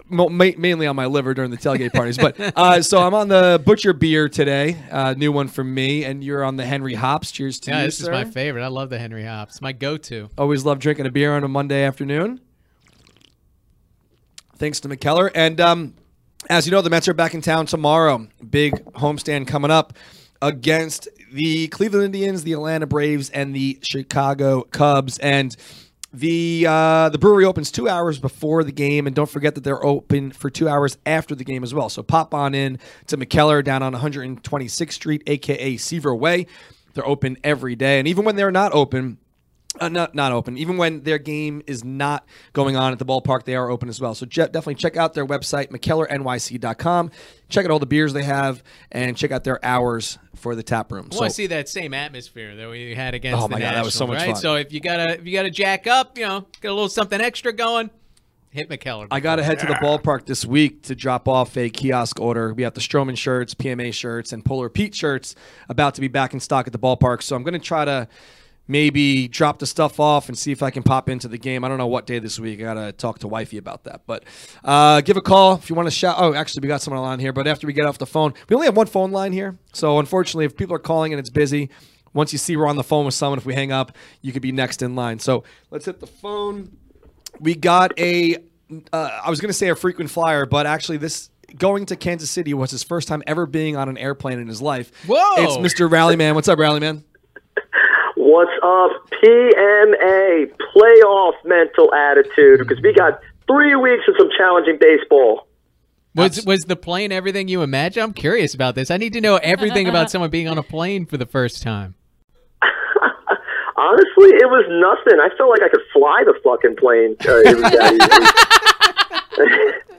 Speaker 1: ma- mainly on my liver during the tailgate parties, but uh, [LAUGHS] so I'm on the Butcher beer today, uh, new one from me, and you're on the Henry Hops. Cheers to
Speaker 3: Yeah,
Speaker 1: you,
Speaker 3: this is my favorite. I love the Henry Hops. My go-to.
Speaker 1: Always love drinking a beer on a Monday afternoon. Thanks to Mikkeller. And um, as you know, the Mets are back in town tomorrow. Big homestand coming up against the Cleveland Indians, the Atlanta Braves, and the Chicago Cubs. And the uh, the brewery opens two hours before the game, and don't forget that they're open for two hours after the game as well. So pop on in to Mikkeller down on 126th Street, aka Seaver Way. They're open every day, and even when they're not open, uh, not not open. Even when their game is not going on at the ballpark, they are open as well. So je- definitely check out their website, MikkellerNYC.com. Check out all the beers they have, and check out their hours for the tap room.
Speaker 3: Well, I see that same atmosphere that we had against
Speaker 1: Oh
Speaker 3: the
Speaker 1: my God, that was so
Speaker 3: Nationals,
Speaker 1: much
Speaker 3: right?
Speaker 1: fun.
Speaker 3: So if you gotta if you gotta jack up, you know, get a little something extra going, hit Mikkeller.
Speaker 1: I got to head to the ballpark this week to drop off a kiosk order. We have the Stroman shirts, PMA shirts, and Polar Pete shirts about to be back in stock at the ballpark. So I'm going to try to maybe drop the stuff off and see if I can pop into the game. I don't know what day this week. I got to talk to wifey about that. But uh, give a call if you want to shout. Oh, actually, we got someone on here. But after we get off the phone, we only have one phone line here. So unfortunately, if people are calling and it's busy, once you see we're on the phone with someone, if we hang up, you could be next in line. So let's hit the phone we got a uh, I was going to say a frequent flyer, but actually this going to Kansas City was his first time ever being on an airplane in his life.
Speaker 3: Whoa.
Speaker 1: It's Mr. Rallyman. What's up, Rallyman?
Speaker 5: What's up, PMA? Playoff mental attitude because we got three weeks of some challenging baseball.
Speaker 3: Was was the plane everything you imagine? I'm curious about this. I need to know everything about someone being on a plane for the first time. [LAUGHS]
Speaker 5: Honestly, it was nothing. I felt like I could fly the fucking plane. Uh, it was that easy. [LAUGHS]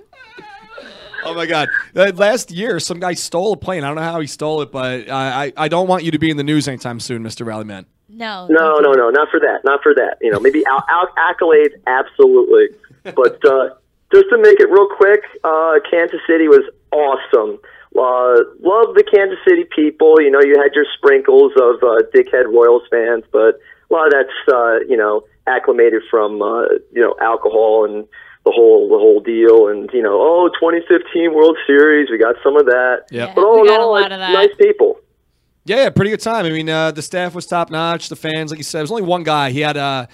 Speaker 1: Oh my God! Uh, last year, some guy stole a plane. I don't know how he stole it, but I, I I don't want you to be in the news anytime soon, Mr. Rallyman.
Speaker 2: No.
Speaker 5: No, no, no, not for that. Not for that. You know, maybe out, out accolades, absolutely. [LAUGHS] But uh, just to make it real quick, uh, Kansas City was awesome. Uh, love the Kansas City people. You know, you had your sprinkles of uh, dickhead Royals fans, but a lot of that's uh, you know acclimated from uh, you know alcohol and the whole the whole deal. And you know, oh, 2015 World Series, we got some of that.
Speaker 1: yeah.
Speaker 5: But all
Speaker 2: We
Speaker 5: in
Speaker 2: got a
Speaker 5: all,
Speaker 2: lot of that.
Speaker 5: nice people.
Speaker 1: Yeah, yeah, pretty good time. I mean, uh, the staff was top notch. The fans, like you said, there was only one guy. He had uh,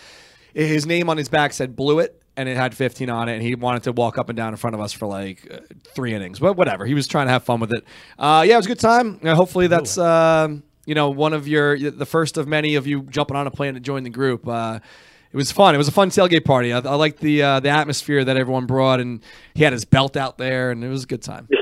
Speaker 1: his name on his back said "Blew It," and it had 15 on it. And he wanted to walk up and down in front of us for like uh, three innings. But whatever, he was trying to have fun with it. Uh, yeah, it was a good time. Uh, hopefully, that's um, you know one of your the first of many of you jumping on a plane to join the group. Uh, it was fun. It was a fun tailgate party. I, I liked the uh, the atmosphere that everyone brought, and he had his belt out there, and it was a good time. [LAUGHS]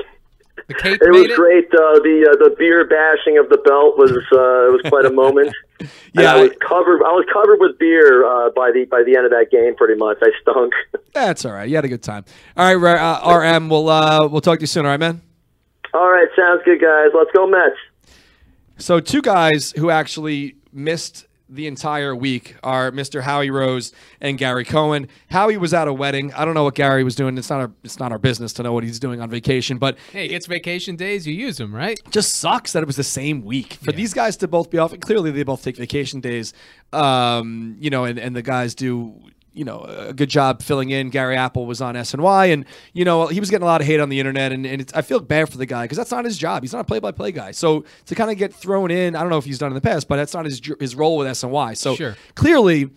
Speaker 3: The Cape
Speaker 5: It was
Speaker 3: it.
Speaker 5: great. Uh, the uh, the beer bashing of the belt was uh, was quite a moment. [LAUGHS]
Speaker 1: Yeah,
Speaker 5: I was covered. I was covered with beer uh, by the by the end of that game. Pretty much, I stunk. [LAUGHS]
Speaker 1: That's all right. You had a good time. All right, uh, RM. We'll uh, we'll talk to you soon. All right, man.
Speaker 5: All right, sounds good, guys. Let's go Mets.
Speaker 1: So two guys who actually missed the entire week are Mr. Howie Rose and Gary Cohen. Howie was at a wedding. I don't know what Gary was doing. It's not our it's not our business to know what he's doing on vacation, but
Speaker 3: Hey, it's vacation days. You use them, right?
Speaker 1: just sucks that it was the same week for these guys to both be off. And clearly, they both take vacation days. Um, you know, and, and the guys do you know a good job filling in. Gary Apple was on SNY, and you know he was getting a lot of hate on the internet, and, and it's, I feel bad for the guy because that's not his job. He's not a play-by-play guy. So to kind of get thrown in, I don't know if he's done in the past, but that's not his his role with SNY. So
Speaker 3: Sure.
Speaker 1: clearly,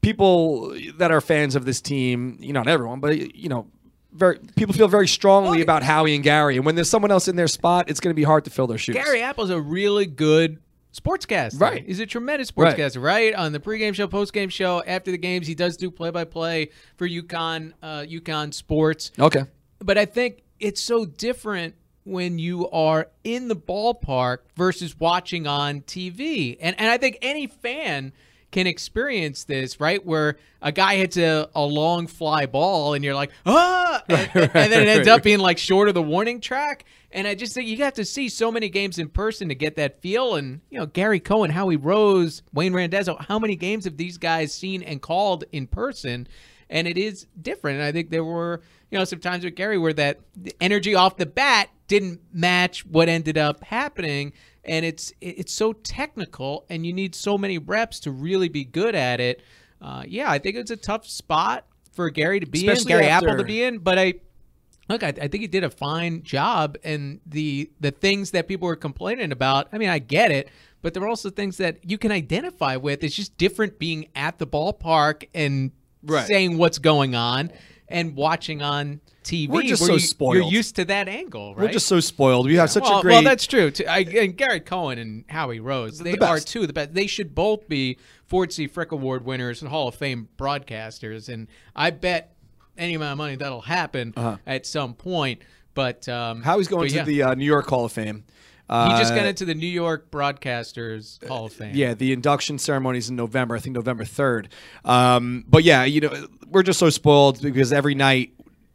Speaker 1: people that are fans of this team, you know, not everyone, but you know. Very, people feel very strongly about Howie and Gary, and when there's someone else in their spot, it's going to be hard to fill their shoes.
Speaker 3: Gary Apple's a really good sportscaster.
Speaker 1: Right.
Speaker 3: He's a tremendous
Speaker 1: Right.
Speaker 3: right? On the pregame show, postgame show, after the games, he does do play by play for UConn, uh, UConn sports.
Speaker 1: Okay.
Speaker 3: But I think it's so different when you are in the ballpark versus watching on TV. And and I think any fan can experience this, right? Where a guy hits a, a long fly ball and you're like, ah, [LAUGHS] and, and then it ends up being like short of the warning track. And I just think you have to see so many games in person to get that feel. And, you know, Gary Cohen, Howie Rose, Wayne Randazzo, how many games have these guys seen and called in person? and it is different. And I think there were, you know, some times with Gary where that energy off the bat didn't match what ended up happening, and it's it's so technical, and you need so many reps to really be good at it. Uh, yeah, I think it's a tough spot for Gary to be in.
Speaker 1: Especially
Speaker 3: in, Gary
Speaker 1: after-
Speaker 3: Apple to be in, but I. Look, I, I think he did a fine job, and the the things that people were complaining about. I mean, I get it, but there are also things that you can identify with. It's just different being at the ballpark and
Speaker 1: Right.
Speaker 3: saying what's going on and watching on TV.
Speaker 1: We're just so
Speaker 3: you,
Speaker 1: spoiled.
Speaker 3: You're used to that angle, right?
Speaker 1: We're just so spoiled. We have such
Speaker 3: well,
Speaker 1: a great.
Speaker 3: well, that's true. Too. I, and Gary Cohen and Howie Rose, they
Speaker 1: The
Speaker 3: are two the best. They should both be Ford C. Frick Award winners and Hall of Fame broadcasters. And I bet any amount of money that'll happen at some point. But um,
Speaker 1: Howie's going to
Speaker 3: yeah.
Speaker 1: the uh, New York Hall of Fame.
Speaker 3: He
Speaker 1: Uh,
Speaker 3: just got into the New York Broadcasters Hall of Fame.
Speaker 1: Yeah, the induction ceremony is in November. I think November third. Um, but yeah, you know, we're just so spoiled because every night,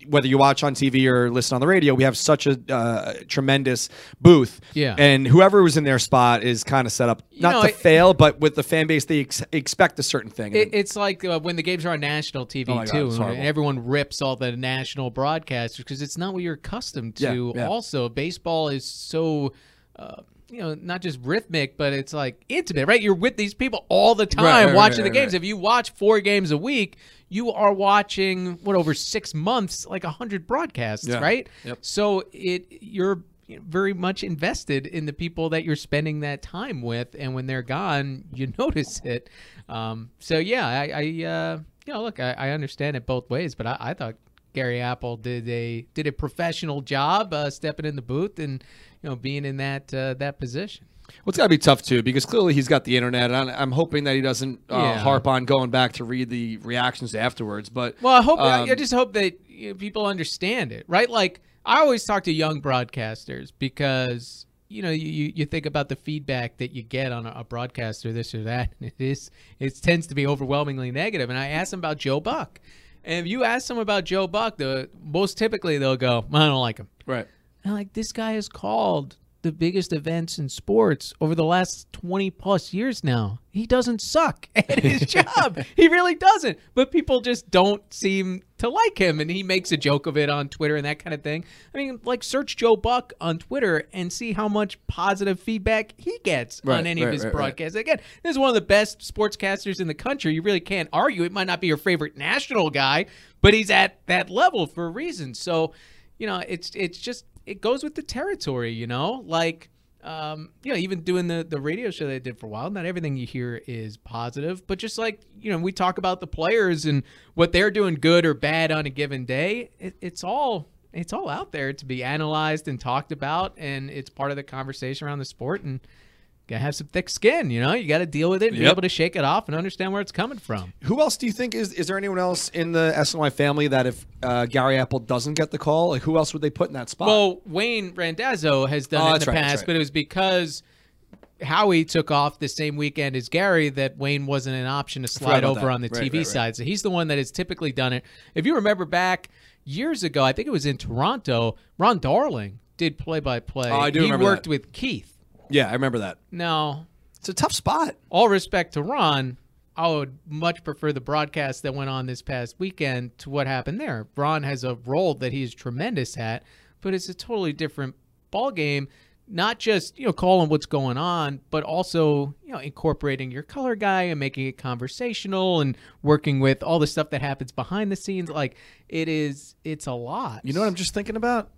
Speaker 1: whether you watch on TV or listen on the radio, we have such a uh, tremendous booth.
Speaker 3: Yeah.
Speaker 1: and whoever was in their spot is kind of set up not
Speaker 3: know,
Speaker 1: to
Speaker 3: it-
Speaker 1: fail, but with the fan base, they ex- expect a certain thing.
Speaker 3: It, it's like uh, when the games are on national TV
Speaker 1: Oh my God,
Speaker 3: too, and everyone rips all the national broadcasters because it's not what you're accustomed to.
Speaker 1: Yeah, yeah.
Speaker 3: Also, baseball is so. Uh, you know, not just rhythmic, but it's like intimate, right? You're with these people all the time
Speaker 1: Right, right,
Speaker 3: watching
Speaker 1: right,
Speaker 3: the games. If you watch four games a week, you are watching what over six months, like a hundred broadcasts,
Speaker 1: Yeah.
Speaker 3: right?
Speaker 1: Yep.
Speaker 3: So it you're very much invested in the people that you're spending that time with, and when they're gone, you [LAUGHS] notice it. Um, so yeah, I, I uh, you know, look, I, I understand it both ways, but I, I thought Gary Apple did a did a professional job uh, stepping in the booth and you know being in that uh, that position.
Speaker 1: Well, it's got to be tough too because clearly he's got the internet. And I'm hoping that he doesn't uh,
Speaker 3: Yeah.
Speaker 1: harp on going back to read the reactions afterwards. But
Speaker 3: Well, I hope I-
Speaker 1: um,
Speaker 3: I just hope that you know, people understand it, right? Like I always talk to young broadcasters because you know you, you, you think about the feedback that you get on a, a broadcaster, this or that, [LAUGHS] and it is it tends to be overwhelmingly negative. And I asked him about Joe Buck, and if you ask them about Joe Buck, the most typically they'll go, "I don't like him."
Speaker 1: right.
Speaker 3: And I'm like, this guy has called the biggest events in sports over the last 20 plus years now. He doesn't suck [LAUGHS] at his [LAUGHS] job. He really doesn't. But people just don't seem to like him. And he makes a joke of it on Twitter and that kind of thing. I mean, like, search Joe Buck on Twitter and see how much positive feedback he gets
Speaker 1: Right,
Speaker 3: on any of his
Speaker 1: right, right.
Speaker 3: broadcasts. Again, this is one of the best sportscasters in the country. You really can't argue. It might not be your favorite national guy, but he's at that level for a reason. So, you know, it's it's just it goes with the territory, you know? Like um, you know, even doing the the radio show that I did for a while, not everything you hear is positive, but just like, you know, we talk about the players and what they're doing good or bad on a given day, it, it's all it's all out there to be analyzed and talked about and it's part of the conversation around the sport and gotta have some thick skin, you know? You gotta deal with it and be able to shake it off and understand where it's coming from.
Speaker 1: Who else do you think is? Is there anyone else in the SNY family that if uh, Gary Apple doesn't get the call, like who else would they put in that spot?
Speaker 3: Well, Wayne Randazzo has done
Speaker 1: Oh,
Speaker 3: it in the
Speaker 1: right,
Speaker 3: past,
Speaker 1: right.
Speaker 3: but it was because Howie took off the same weekend as Gary that Wayne wasn't an option to slide over
Speaker 1: that.
Speaker 3: on the
Speaker 1: Right,
Speaker 3: TV
Speaker 1: right, right.
Speaker 3: side. So he's the one that has typically done it. If you remember back years ago, I think it was in Toronto, Ron Darling did play by play.
Speaker 1: Oh, I do
Speaker 3: He
Speaker 1: remember
Speaker 3: worked
Speaker 1: that.
Speaker 3: with Keith.
Speaker 1: Yeah, I remember that.
Speaker 3: Now,
Speaker 1: It's a tough spot.
Speaker 3: all respect to Ron, I would much prefer the broadcast that went on this past weekend to what happened there. Ron has a role that he's tremendous at, but it's a totally different ball game. Not just you know calling what's going on, but also you know incorporating your color guy and making it conversational and working with all the stuff that happens behind the scenes. Like it is, it's a lot.
Speaker 1: You know what I'm just thinking about?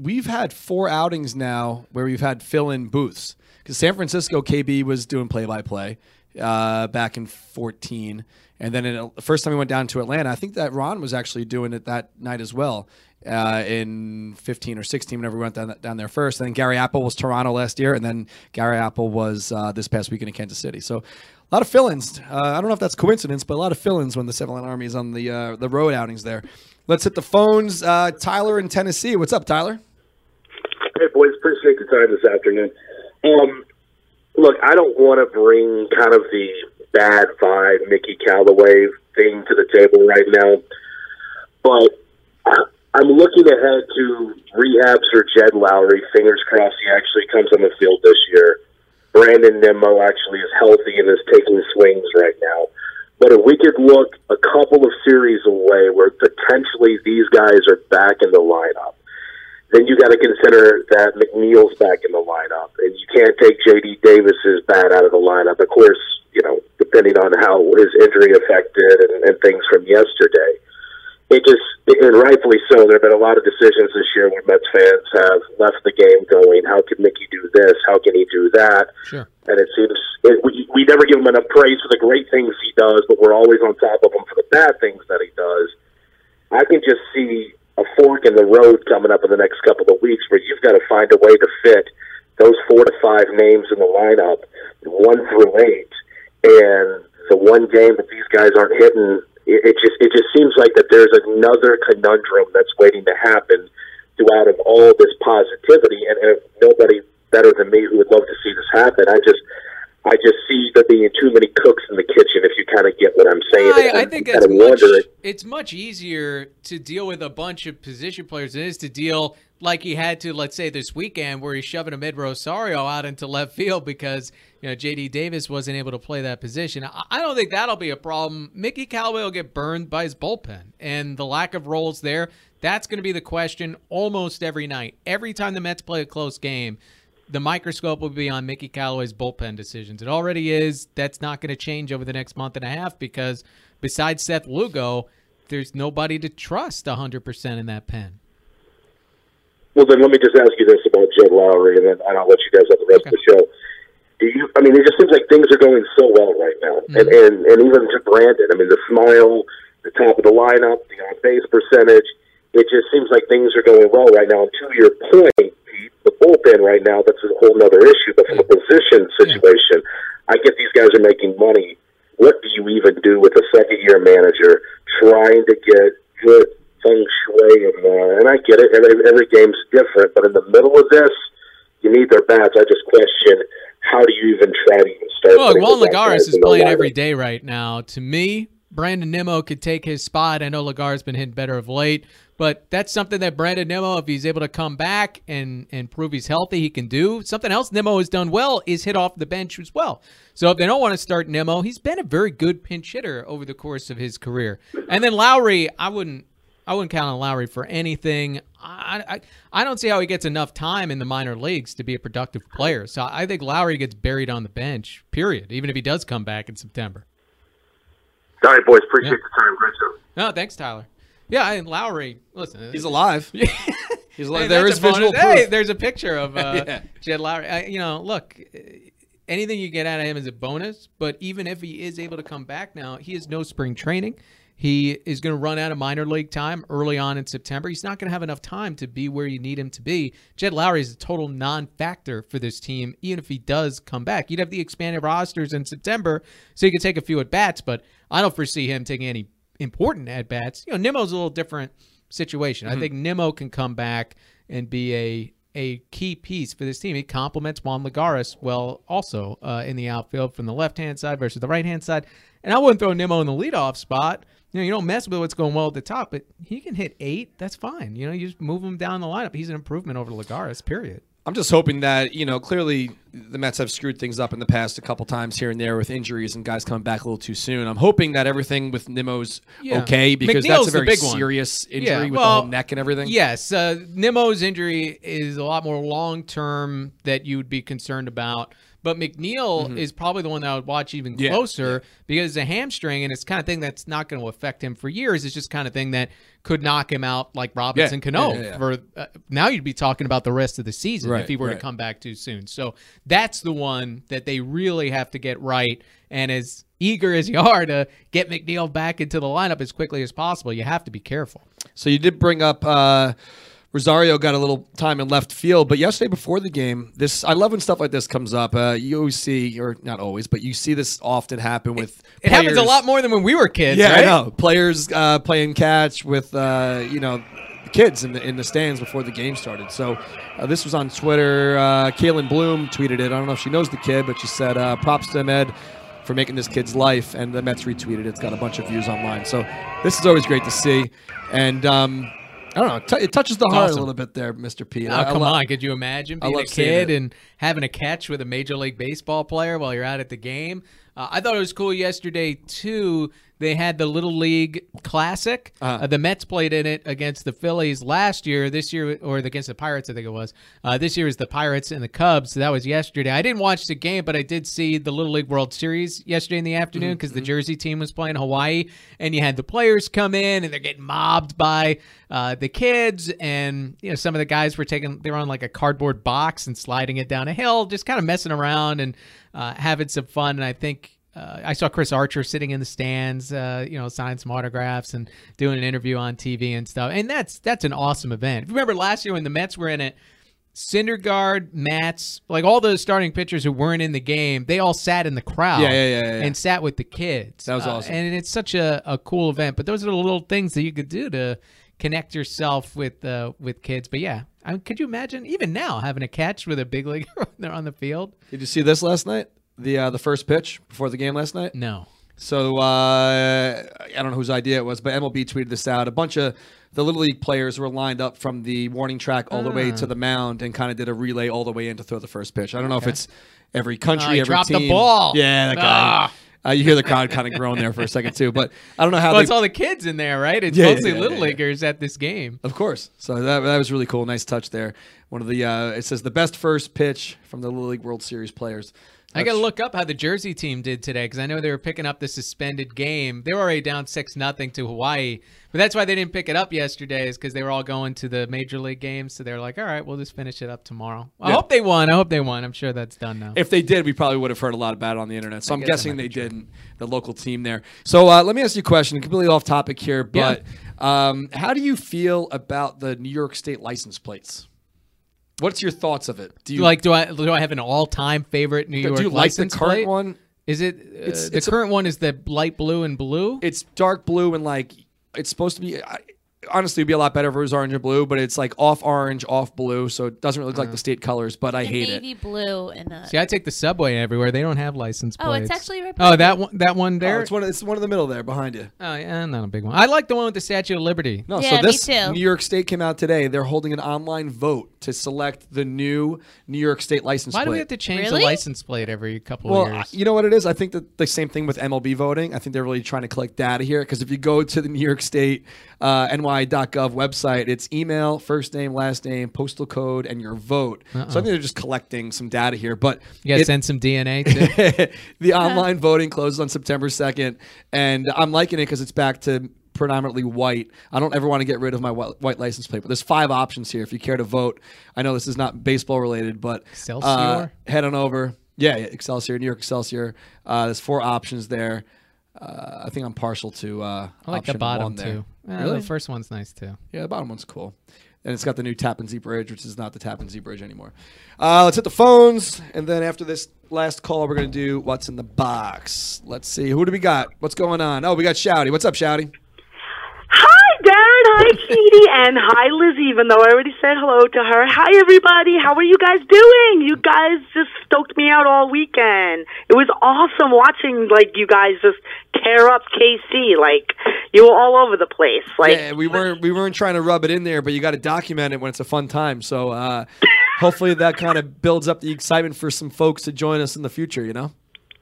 Speaker 1: We've had four outings now where we've had fill-in booths because San Francisco KB was doing play-by-play uh, back in 14, and then in, the first time we went down to Atlanta, I think that Ron was actually doing it that night as well uh, in 15 or 16 whenever we went down, down there first. And then Gary Apple was Toronto last year, and then Gary Apple was uh, this past weekend in Kansas City. So. A lot of fill-ins. Uh, I don't know if that's coincidence, but a lot of fill-ins when the Seven Line Army is on the uh, the road outings there. Let's hit the phones. Uh, Tyler in Tennessee. What's up, Tyler?
Speaker 6: Appreciate the time this afternoon. Um, look, I don't want to bring kind of the bad vibe Mickey Callaway thing to the table right now, but I'm looking ahead to rehabs for Jed Lowrie. Fingers crossed he actually comes on the field this year. Brandon Nimmo actually is healthy and is taking swings right now. But if we could look a couple of series away where potentially these guys are back in the lineup, then you got to consider that McNeil's back in the lineup, and you can't take J.D. Davis's bat out of the lineup. Of course, you know, depending on how his injury affected and, and things from yesterday. It just, and rightfully so, there have been a lot of decisions this year where Mets fans have left the game going, how can Mickey do this? How can he do that?
Speaker 3: Sure.
Speaker 6: And it seems it, we, we never give him enough praise for the great things he does, but we're always on top of him for the bad things that he does. I, can just see fork in the road coming up in the next couple of weeks where you've got to find a way to fit those four to five names in the lineup, one through eight, and the one game that these guys aren't hitting, it, it just it just seems like that there's another conundrum that's waiting to happen throughout of all this positivity, and, and nobody better than me who would love to see this happen. I just I just see there being too many cooks in the kitchen. If you kind of get what I'm saying,
Speaker 3: I, I think it's much, it's much easier to deal with a bunch of position players than it is to deal like he had to, let's say, this weekend, where he's shoving Amed Rosario out into left field because you know J.D. Davis wasn't able to play that position. I, I don't think that'll be a problem. Mickey Callaway will get burned by his bullpen, and the lack of roles there. That's going to be the question almost every night. Every time the Mets play a close game, the microscope will be on Mickey Callaway's bullpen decisions. It already is. That's not going to change over the next month and a half because besides Seth Lugo, there's nobody to trust 100% in that pen.
Speaker 6: Well, then let me just ask you this about Jed Lowrie, and then I'll let you guys have the rest okay. of the show. Do you? I mean, it just seems like things are going so well right now, mm-hmm. and, and and even to Brandon. I mean, the smile, the top of the lineup, the on base percentage. It just seems like things are going well right now. And to your point, the bullpen right now, that's a whole other issue. But from a position situation, I get these guys are making money. What do you even do with a second year manager trying to get good feng shui? And, uh, and I get it, every, every game's different. But in the middle of this, you need their bats. I just question how do you even try to even start?
Speaker 3: Well, Juan Lagares is playing every day right now. To me, Brandon Nimmo could take his spot. I know Lagares been hitting better of late, but that's something that Brandon Nimmo, if he's able to come back and and prove he's healthy, he can do. Something else Nimmo has done well is hit off the bench as well. So if they don't want to start Nimmo, he's been a very good pinch hitter over the course of his career. And then Lowrie, I wouldn't I wouldn't count on Lowrie for anything. I, I I don't see how he gets enough time in the minor leagues to be a productive player. So I think Lowrie gets buried on the bench. Period. Even if he does come back in September.
Speaker 6: All right, boys. Appreciate yeah. the time. Great show.
Speaker 3: No, thanks, Tyler. Yeah, and Lowrie, listen,
Speaker 1: he's alive. [LAUGHS]
Speaker 3: he's alive. Hey, there is visual proof. Hey, there's a picture of [LAUGHS] uh, yeah. Jed Lowrie. I, you know, look, anything you get out of him is a bonus. But even if he is able to come back now, he has no spring training. He is going to run out of minor league time early on in September. He's not going to have enough time to be where you need him to be. Jed Lowrie is a total non-factor for this team, even if he does come back. You'd have the expanded rosters in September, so you could take a few at bats, but I don't foresee him taking any important at bats. You know, Nimmo's a little different situation. Mm-hmm. I think Nimmo can come back and be a a key piece for this team. He complements Juan Lagares well also uh, in the outfield from the left hand side versus the right hand side. And I wouldn't throw Nimmo in the leadoff spot. You know, you don't mess with what's going well at the top, but he can hit eight. That's fine. You know, you just move him down the lineup. He's an improvement over Lagares, period.
Speaker 1: I'm just hoping that you know clearly the Mets have screwed things up in the past a couple times here and there with injuries and guys coming back a little too soon. I'm hoping that everything with Nimmo's yeah. okay because
Speaker 3: McNeil's
Speaker 1: that's a very serious injury yeah, with
Speaker 3: well,
Speaker 1: the whole neck and everything.
Speaker 3: Yes, uh, Nimmo's injury is a lot more long term that you would be concerned about. But McNeil mm-hmm. is probably the one that I would watch even closer yeah, because it's a hamstring and it's kind of thing that's not going to affect him for years. It's just kind of thing that could knock him out like Robinson yeah, Cano. Yeah, yeah, for uh, now, you'd be talking about the rest of the season right, if he were right. to come back too soon. So that's the one that they really have to get right. And as eager as you are to get McNeil back into the lineup as quickly as possible, you have to be careful.
Speaker 1: So you did bring up. Uh, Rosario got a little time in left field, but yesterday before the game, this I love when stuff like this comes up. Uh, you always see, or not always, but you see this often happen with.
Speaker 3: It, it happens a lot more than when we were kids.
Speaker 1: Yeah,
Speaker 3: right?
Speaker 1: I know. Players uh, playing catch with uh, you know the kids in the in the stands before the game started. So uh, this was on Twitter. Uh, Kaylin Bloom tweeted it. I don't know if she knows the kid, but she said, uh, "Props to Med for making this kid's life," and the Mets retweeted it. It's got a bunch of views online. So this is always great to see, and. Um, I don't know. T- it touches the heart awesome. a little bit there, Mr. P.
Speaker 3: Oh, I, come I on. Could you imagine being a kid and having a catch with a Major League Baseball player while you're out at the game? Uh, I thought it was cool yesterday, too, they had the Little League Classic. Uh-huh. Uh, the Mets played in it against the Phillies last year. This year, or against the Pirates, I think it was. Uh, this year is the Pirates and the Cubs. So that was yesterday. I didn't watch the game, but I did see the Little League World Series yesterday in the afternoon because mm-hmm. the Jersey team was playing Hawaii, and you had the players come in and they're getting mobbed by uh, the kids, and you know some of the guys were taking they were on like a cardboard box and sliding it down a hill, just kind of messing around and uh, having some fun. And I think uh, I saw Chris Archer sitting in the stands, uh, you know, signing some autographs and doing an interview on TV and stuff. And that's that's an awesome event. Remember last year when the Mets were in it, Syndergaard, Matz, like all those starting pitchers who weren't in the game, they all sat in the crowd.
Speaker 1: Yeah, yeah, yeah, yeah, yeah.
Speaker 3: And sat with the kids.
Speaker 1: That was
Speaker 3: Uh,
Speaker 1: awesome.
Speaker 3: and it's such a, a cool event. But those are the little things that you could do to connect yourself with uh, with kids. But yeah, I mean, could you imagine even now having a catch with a big leaguer [LAUGHS] when they're on the field?
Speaker 1: Did you see this last night? The uh, the first pitch before the game last night.
Speaker 3: No.
Speaker 1: So uh, I don't know whose idea it was, but MLB tweeted this out. A bunch of the little league players were lined up from the warning track all the way
Speaker 3: Ah.
Speaker 1: to the mound and kind of did a relay all the way in to throw the first pitch. I don't know if it's every country,
Speaker 3: he
Speaker 1: every
Speaker 3: dropped the ball.
Speaker 1: Yeah, that guy. Uh, you hear the crowd kind of groan there for a second too, but I don't know how
Speaker 3: Well,
Speaker 1: they.
Speaker 3: it's all the kids in there, right? It's
Speaker 1: Yeah,
Speaker 3: mostly
Speaker 1: yeah,
Speaker 3: little leaguers at this game.
Speaker 1: Of course. So that, that was really cool. Nice touch there. One of the uh, it says the best first pitch from the Little League World Series players.
Speaker 3: I got to look up how the Jersey team did today because I know they were picking up the suspended game. They were already down six nothing to Hawaii, but that's why they didn't pick it up yesterday is because they were all going to the major league games. So they're like, all right, we'll just finish it up tomorrow. I
Speaker 1: Yeah.
Speaker 3: hope they won. I hope they won. I'm sure that's done now.
Speaker 1: If they did, we probably would have heard a lot about it on the internet. So I'm
Speaker 3: guess
Speaker 1: guessing they
Speaker 3: true.
Speaker 1: didn't. The local team there. So uh, let me ask you a question, completely off topic here, but um, how do you feel about the New York State license plates? What's your thoughts of it? Do you
Speaker 3: like, do I do I have an all time favorite New York
Speaker 1: do you like the current
Speaker 3: plate?
Speaker 1: one?
Speaker 3: Is it uh,
Speaker 1: It's-
Speaker 3: the
Speaker 1: it's a-
Speaker 3: current one? Is the light blue and blue?
Speaker 1: It's dark blue and like it's supposed to be. I, honestly, it'd be a lot better if it was orange and blue, but it's like off orange, off blue, so it doesn't really look like the uh-huh. state colors. But I hate it.
Speaker 2: navy blue and a.
Speaker 3: See, I take the subway everywhere. They don't have license
Speaker 2: oh,
Speaker 3: plates. Oh, plates.
Speaker 2: it's actually right
Speaker 3: Oh, that one. That one
Speaker 1: oh,
Speaker 3: there.
Speaker 1: Oh, it's one. It's one in the middle there behind you.
Speaker 3: Oh yeah, not a big one. I like the one with the Statue of Liberty.
Speaker 1: No,
Speaker 2: Yeah,
Speaker 1: so
Speaker 2: me
Speaker 1: this
Speaker 2: too.
Speaker 1: New York State came out today. They're holding an online vote to select the new New York State license plate.
Speaker 3: Why
Speaker 1: plate.
Speaker 3: do we have to change
Speaker 2: Really?
Speaker 3: the license plate every couple
Speaker 1: well,
Speaker 3: of
Speaker 1: I-
Speaker 3: years?
Speaker 1: you know what it is? I think that the same thing with MLB voting. I think they're really trying to collect data here because if you go to the New York State uh, NY.gov website, it's email, first name, last name, postal code, and your vote. So I think they're just collecting some data here. But
Speaker 3: you gotta send some DNA. [LAUGHS] Too.
Speaker 1: the online voting closes on September 2nd, and I'm liking it because it's back to predominantly white. I don't ever want to get rid of my white, white license plate, but there's five options here if you care to vote. I know this is not baseball related, but uh,
Speaker 3: Excelsior?
Speaker 1: head on over. Yeah, yeah, Excelsior, New York Excelsior. Uh, there's four options there. Uh, I think I'm partial to. Uh,
Speaker 3: I like the
Speaker 1: option
Speaker 3: bottom
Speaker 1: one Really?
Speaker 3: The first one's nice too.
Speaker 1: Yeah, the bottom one's cool. And it's got the new Tappan Zee Bridge, which is not the Tappan Zee Bridge anymore. Uh, let's hit the phones, and then after this last call, we're going to do what's in the box. Let's see. Who do we got? What's going on? Oh, we got Shouty. What's up, Shouty?
Speaker 7: Hi. Katie. And hi, Liz, even though I already said hello to her. Hi, everybody. How are you guys doing? You guys just stoked me out all weekend. It was awesome watching, like, you guys just tear up KC. Like, you were all over the place. Like,
Speaker 1: yeah, we weren't we weren't trying to rub it in there, but you got to document it when it's a fun time. So uh, hopefully that kind of builds up the excitement for some folks to join us in the future. You know.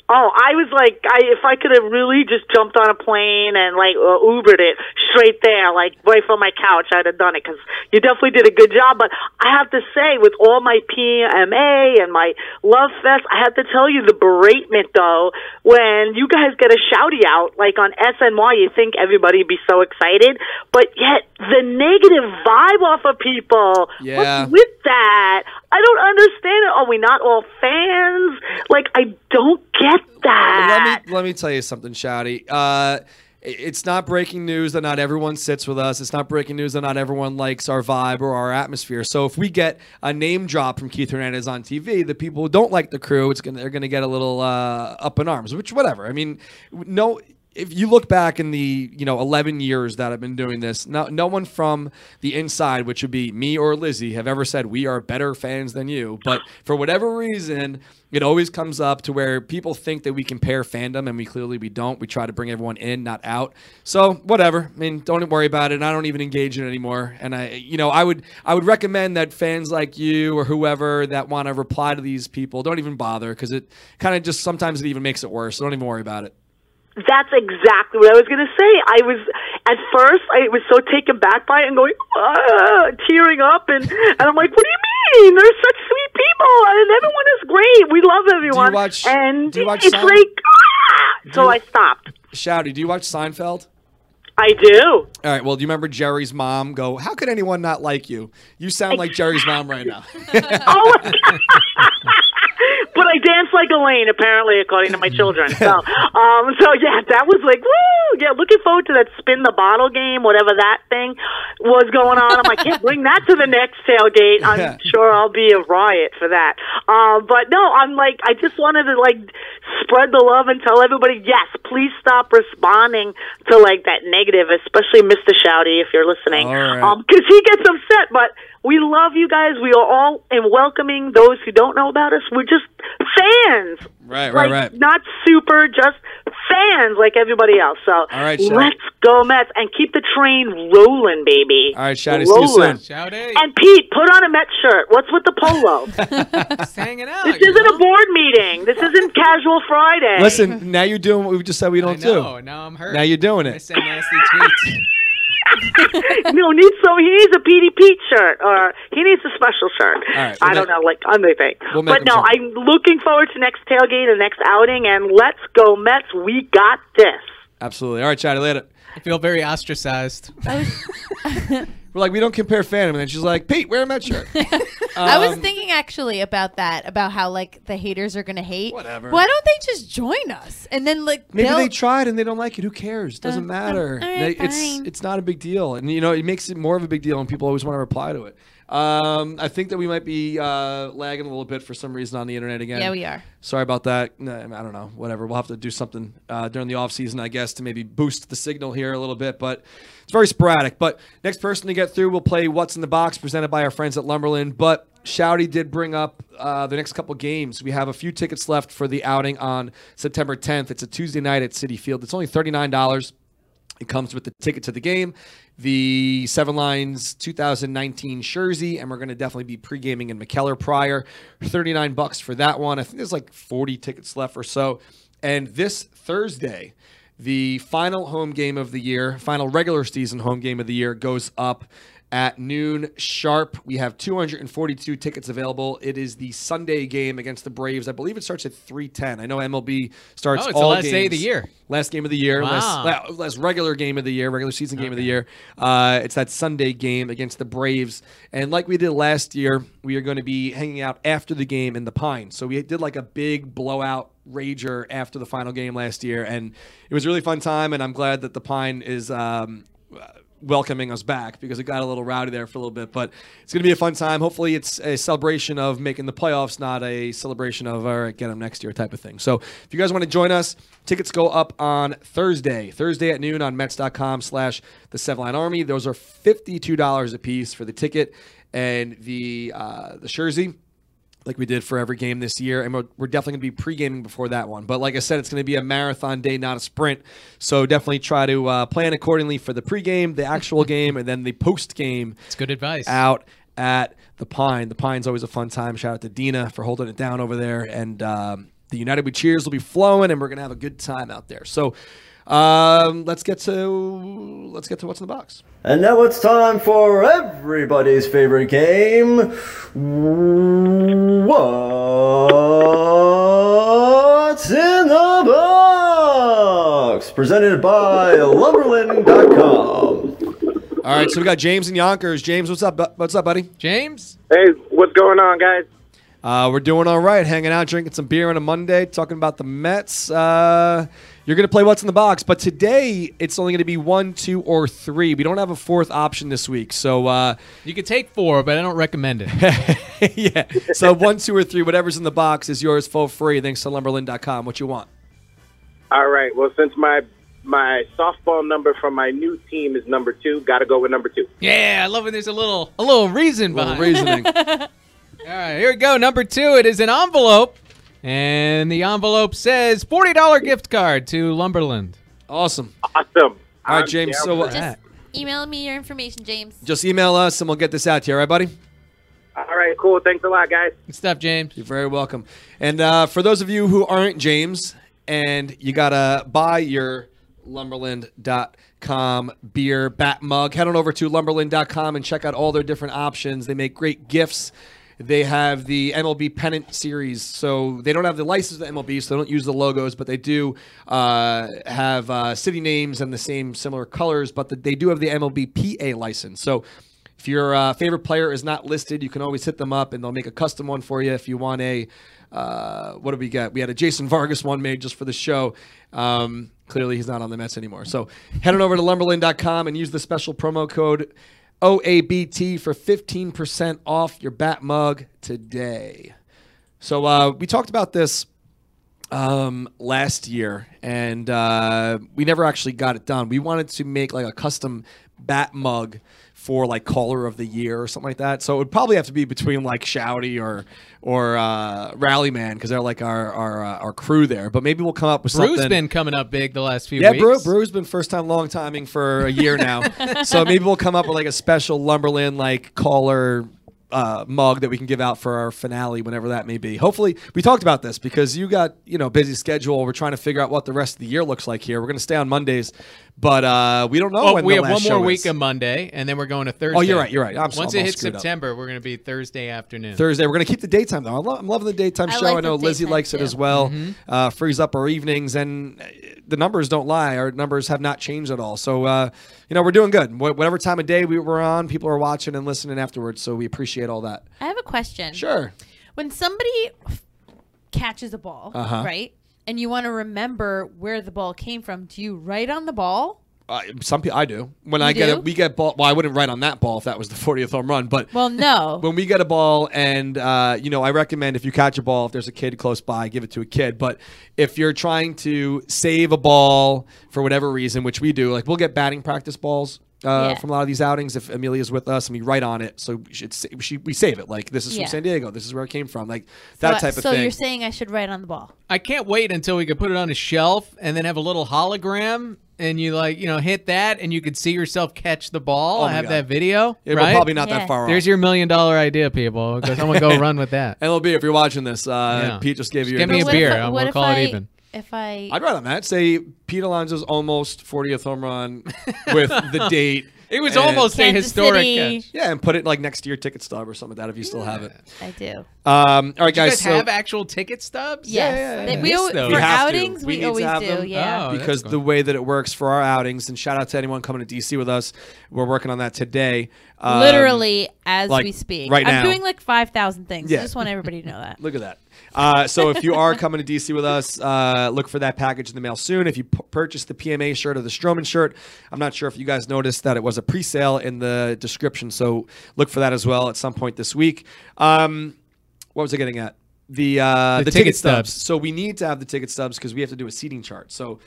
Speaker 7: Oh, I was like, I if I could have really just jumped on a plane and like uh, Ubered it straight there, like right from my couch, I'd have done it because you definitely did a good job. But I have to say, with all my PMA and my Love Fest, I have to tell you the beratement though when you guys get a shouty out like on SNY, you think everybody'd be so excited, but yet the negative vibe off of people.
Speaker 1: Yeah.
Speaker 7: What's with that? I don't understand it. Are we not all fans? Like, I don't get that.
Speaker 1: Let me let me tell you something, Shouty. Uh, it's not breaking news that not everyone sits with us. It's not breaking news that not everyone likes our vibe or our atmosphere. So if we get a name drop from Keith Hernandez on TV, the people who don't like the crew, it's gonna they're gonna get a little uh, up in arms. Which whatever. I mean, no. If you look back in the you know 11 years that I've been doing this, no, no one from the inside, which would be me or Lizzie, have ever said we are better fans than you. But for whatever reason, it always comes up to where people think that we compare fandom, and we clearly we don't. We try to bring everyone in, not out. So whatever. I mean, don't worry about it. I don't even engage in it anymore. And I, you know, I would I would recommend that fans like you or whoever that want to reply to these people don't even bother because it kind of just sometimes it even makes it worse. So don't even worry about it.
Speaker 7: That's exactly what I was going to say. I was at first I was so taken back by it and going ah, tearing up, and and I'm like, what do you mean? They're such sweet people, and everyone is great. We love everyone.
Speaker 1: watch-
Speaker 7: and
Speaker 1: do you watch
Speaker 7: it's
Speaker 1: Sein-
Speaker 7: like ah! so
Speaker 1: you-
Speaker 7: I stopped.
Speaker 1: Shouty, do you watch Seinfeld?
Speaker 7: I do.
Speaker 1: All right. Well, do you remember Jerry's mom? Go. How could anyone not like you? You sound like Jerry's mom right now. [LAUGHS]
Speaker 7: Oh, but [LAUGHS] [LAUGHS] I dance like Elaine, apparently, according to my [LAUGHS] children. So, um, so yeah, that was like, woo! Yeah, looking forward to that spin the bottle game, whatever that thing was going on. I'm like, yeah, bring that to the next tailgate. I'm
Speaker 1: Yeah.
Speaker 7: sure I'll be a riot for that. Um, but no, I'm like, I just wanted to like spread the love and tell everybody, yes, please stop responding to like that negative, especially Mr. Shouty if you're listening,
Speaker 1: All right.
Speaker 7: um, because he gets upset. But we love you guys. We are all in welcoming those who don't know about us. We're just fans.
Speaker 1: Right,
Speaker 7: like,
Speaker 1: right, right.
Speaker 7: Not super, just fans like everybody else. So
Speaker 1: All right, Shouty.
Speaker 7: let's go Mets and keep the train rolling, baby.
Speaker 1: All right, Shouty, see you soon.
Speaker 3: Shout it.
Speaker 7: And Pete, put on a Met shirt. What's with the polo?
Speaker 3: Just [LAUGHS] hanging out.
Speaker 7: this isn't
Speaker 3: know?
Speaker 7: a board meeting. This isn't casual Friday.
Speaker 1: Listen, now you're doing what we just said we don't
Speaker 3: know.
Speaker 1: do.
Speaker 3: No, now I'm hurt.
Speaker 1: Now you're doing
Speaker 3: I
Speaker 1: it.
Speaker 3: send nasty tweets. [LAUGHS] [LAUGHS]
Speaker 7: no, needs so he needs a Petey Pete shirt, or he needs a special shirt.
Speaker 1: right,
Speaker 7: I
Speaker 1: we'll
Speaker 7: don't
Speaker 1: make-
Speaker 7: know, like anything.
Speaker 1: we'll
Speaker 7: but no,
Speaker 1: something.
Speaker 7: I'm looking forward to next tailgate and next outing, and let's go Mets. We got this.
Speaker 1: Absolutely. All right, Shouty, later.
Speaker 3: I feel very ostracized. [LAUGHS] [LAUGHS]
Speaker 1: We're like, we don't compare fandom. And then she's like, Pete, wear a Met shirt. [LAUGHS]
Speaker 2: I was
Speaker 1: Um,
Speaker 2: thinking actually about that, about how like the haters are gonna hate.
Speaker 1: Whatever.
Speaker 2: Why don't they just join us and then like
Speaker 1: Maybe
Speaker 2: they'll-
Speaker 1: they tried and they don't like it. Who cares? Doesn't
Speaker 2: Uh,
Speaker 1: matter.
Speaker 2: all right,
Speaker 1: They- it's it's not a big deal, and you know it makes it more of a big deal and people always want to reply to it. Um, I think that we might be uh, lagging a little bit for some reason on the internet again.
Speaker 2: Yeah, we are.
Speaker 1: Sorry about that. No, I don't know. Whatever. We'll have to do something uh, during the off season, I guess, to maybe boost the signal here a little bit. But it's very sporadic. But next person to get through we'll play What's in the Box, presented by our friends at Lumberland. But Shouty did bring up uh, the next couple games. We have a few tickets left for the outing on September 10th. It's a Tuesday night at Citi Field. It's only thirty nine dollars. It comes with the ticket to the game, the Seven Lines 2019 jersey, and we're going to definitely be pre-gaming in Mikkeller prior. 39 bucks for that one. I think there's like 40 tickets left or so. And this Thursday, the final home game of the year, final regular season home game of the year goes up at noon sharp. We have 242 tickets available. It is the Sunday game against the Braves. I believe it starts at 3:10. I know MLB starts
Speaker 3: Oh, it's the
Speaker 1: all
Speaker 3: last day of the year.
Speaker 1: Last game of the year, last,
Speaker 3: Wow.
Speaker 1: la- last regular game of the year, regular season game of the year. Uh, it's that Sunday game against the Braves, and like we did last year, we are going to be hanging out after the game in the Pine. So we did like a big blowout rager after the final game last year, and it was a really fun time. And I'm glad that the Pine is. Um, welcoming us back because it got a little rowdy there for a little bit. But it's going to be a fun time. Hopefully, it's a celebration of making the playoffs, not a celebration of all right, get them next year type of thing. So if you guys want to join us, tickets go up on Thursday, Thursday at noon on Mets.com slash the Seven Line Army. Those are fifty-two dollars a piece for the ticket and the uh, the jersey like we did for every game this year. And we're, we're definitely going to be pre-gaming before that one. But like I said, it's going to be a marathon day, not a sprint. So definitely try to uh, plan accordingly for the pre-game, the actual [LAUGHS] game, and then the post-game
Speaker 3: It's good advice.
Speaker 1: out at the Pine. The Pine's always a fun time. Shout out to Dina for holding it down over there. And um, the United We Cheers will be flowing, and we're going to have a good time out there. So um, let's get to let's get to what's in the box.
Speaker 8: And now it's time for everybody's favorite game. What's in the box? Presented by Lumberland.com.
Speaker 1: All right, so we got James and Yonkers. James, what's up? bu- What's up, buddy?
Speaker 3: James?
Speaker 4: Hey, what's going on, guys?
Speaker 1: Uh, we're doing all right, hanging out, drinking some beer on a Monday, talking about the Mets. Uh, you're going to play What's in the Box, but today it's only going to be one, two, or three. We don't have a fourth option this week. So, uh,
Speaker 3: You could take four, but I don't recommend it. [LAUGHS]
Speaker 1: yeah. So, one, two, or three, whatever's in the box is yours for free. Thanks to Lumberland.com. What you want?
Speaker 4: All right. Well, since my my softball number from my new team is number two, got to go with number two.
Speaker 3: yeah, I love when there's a little a little reason
Speaker 1: A little
Speaker 3: behind
Speaker 1: reasoning. [LAUGHS]
Speaker 3: All right, here we go. Number two, it is an envelope. And the envelope says $40 gift card to Lumberland.
Speaker 1: awesome.
Speaker 4: Awesome.
Speaker 1: All right, James. So,
Speaker 4: for
Speaker 1: uh.
Speaker 2: Just email me your information, James.
Speaker 1: just email us and we'll get this out to you. All right, buddy?
Speaker 4: all right, cool. Thanks a lot, guys.
Speaker 3: Good stuff, James.
Speaker 1: You're very welcome. And uh, for those of you who aren't James and you got to buy your lumberland.com beer bat mug, head on over to lumberland.com and check out all their different options. They make great gifts. They have the MLB pennant series, so they don't have the license of the MLB, so they don't use the logos, but they do uh, have uh, city names and the same similar colors. But the, they do have the MLB PA license, so If your uh, favorite player is not listed, you can always hit them up and they'll make a custom one for you. If you want a, uh, what did we get? We had a Jason Vargas one made just for the show. Um, clearly, he's not on the Mets anymore. So head on over to lumberland.com and use the special promo code OABT for 15% off your bat mug today. So uh, we talked about this um, last year, and uh, we never actually got it done. We wanted to make like a custom bat mug for like caller of the year or something like that. So it would probably have to be between like Shouty or or uh, Rallyman because they're like our our, uh, our crew there. But maybe we'll come up with
Speaker 3: Brew's
Speaker 1: something.
Speaker 3: Brew's been coming up big the last few
Speaker 1: Yeah,
Speaker 3: weeks.
Speaker 1: Brew, Brew's been first time long timing for a year now. [LAUGHS] so maybe we'll come up with like a special Lumberland like caller uh, mug that we can give out for our finale whenever that may be. Hopefully, we talked about this because you got you know busy schedule. We're trying to figure out what the rest of the year looks like here. We're going to stay on Mondays, but uh, we don't know
Speaker 3: Oh,
Speaker 1: when
Speaker 3: we
Speaker 1: the
Speaker 3: have one more week
Speaker 1: is.
Speaker 3: of Monday, and then we're going to Thursday.
Speaker 1: Oh, you're right, you're right. I'm-
Speaker 3: Once
Speaker 1: I'm
Speaker 3: it hits
Speaker 1: screwed up.
Speaker 3: September, we're going to be Thursday afternoon.
Speaker 1: Thursday. We're going to keep the daytime though. I lo- I'm loving the daytime
Speaker 2: I
Speaker 1: show.
Speaker 2: like
Speaker 1: I know
Speaker 2: the
Speaker 1: Lizzie
Speaker 2: daytime,
Speaker 1: likes it as well.
Speaker 3: Mm-hmm.
Speaker 1: Uh, frees up our evenings, and uh, the numbers don't lie. Our numbers have not changed at all. So uh, you know we're doing good. Wh- whatever time of day we were on, people are watching and listening afterwards. So we appreciate all that.
Speaker 2: I have a question.
Speaker 1: Sure.
Speaker 2: When somebody catches a ball,
Speaker 1: Uh-huh.
Speaker 2: right, and you want to remember where the ball came from, do you write on the ball?
Speaker 1: Uh, some people I do. When
Speaker 2: You
Speaker 1: I get
Speaker 2: do?
Speaker 1: it, we get ball. Well, I wouldn't write on that ball if that was the [LAUGHS] 40th home run, but.
Speaker 2: Well, no. [LAUGHS]
Speaker 1: when we get a ball and uh, you know i recommend if you catch a ball if there's a kid close by give it to a kid but if you're trying to save a ball for whatever reason which we do like we'll get batting practice balls uh,
Speaker 2: Yeah.
Speaker 1: from a lot of these outings if amelia's with us and we write on it so we should sa- she, we save it like this is from san diego this is where it came from like that
Speaker 2: so,
Speaker 1: type of
Speaker 2: so
Speaker 1: thing So
Speaker 2: you're saying I should write on the ball?
Speaker 3: I can't wait until we can put it on a shelf and then have a little hologram, and you like you know hit that, and you could see yourself catch the ball.
Speaker 1: Oh my
Speaker 3: have
Speaker 1: God.
Speaker 3: that video.
Speaker 1: it,
Speaker 3: right?
Speaker 1: we're probably not
Speaker 2: Yeah.
Speaker 1: that far off
Speaker 3: There's your million dollar idea, people. Go, someone go [LAUGHS] run with that.
Speaker 1: and LB, if you're watching this, uh,
Speaker 3: Yeah.
Speaker 1: Pete just gave you.
Speaker 3: Just give me a beer.
Speaker 2: if I-
Speaker 3: and
Speaker 2: what
Speaker 3: we'll
Speaker 2: if
Speaker 3: call it even.
Speaker 2: If I
Speaker 1: I'd rather on that. Say Pete Alonso's almost 40th home run with the [LAUGHS] date.
Speaker 3: It was
Speaker 1: and-
Speaker 3: almost a historic
Speaker 2: City.
Speaker 3: catch.
Speaker 1: Yeah, and put it like next to your ticket stub or something like that if you still have it.
Speaker 2: I do.
Speaker 1: Um, all right,
Speaker 3: Do you
Speaker 1: guys.
Speaker 3: guys
Speaker 1: so
Speaker 3: have actual ticket stubs?
Speaker 2: Yes.
Speaker 1: yeah,
Speaker 2: They-
Speaker 1: yeah.
Speaker 2: We,
Speaker 3: Miss
Speaker 2: al-
Speaker 3: those.
Speaker 2: for
Speaker 1: We have to.
Speaker 2: outings,
Speaker 1: We
Speaker 2: we, always
Speaker 1: have
Speaker 2: do.
Speaker 1: them.
Speaker 2: Yeah.
Speaker 3: Oh,
Speaker 1: because
Speaker 3: cool.
Speaker 1: the way that it works for our outings, and shout out to anyone coming to DC with us. We're working on that today. Um,
Speaker 2: Literally as
Speaker 1: like,
Speaker 2: we speak.
Speaker 1: right
Speaker 2: I'm
Speaker 1: now.
Speaker 2: doing like 5,000 things.
Speaker 1: Yeah.
Speaker 2: I just want everybody to know that. [LAUGHS]
Speaker 1: Look at that. Uh, so if you are coming to DC with us, uh, look for that package in the mail soon. If you p- purchase the PMA shirt or the Stroman shirt, I'm not sure if you guys noticed that it was a pre-sale in the description. So look for that as well at some point this week. Um, what was I getting at? The uh,
Speaker 3: The
Speaker 1: the,
Speaker 3: ticket
Speaker 1: ticket stubs.
Speaker 3: stubs.
Speaker 1: So we need to have the ticket stubs because we have to do a seating chart. So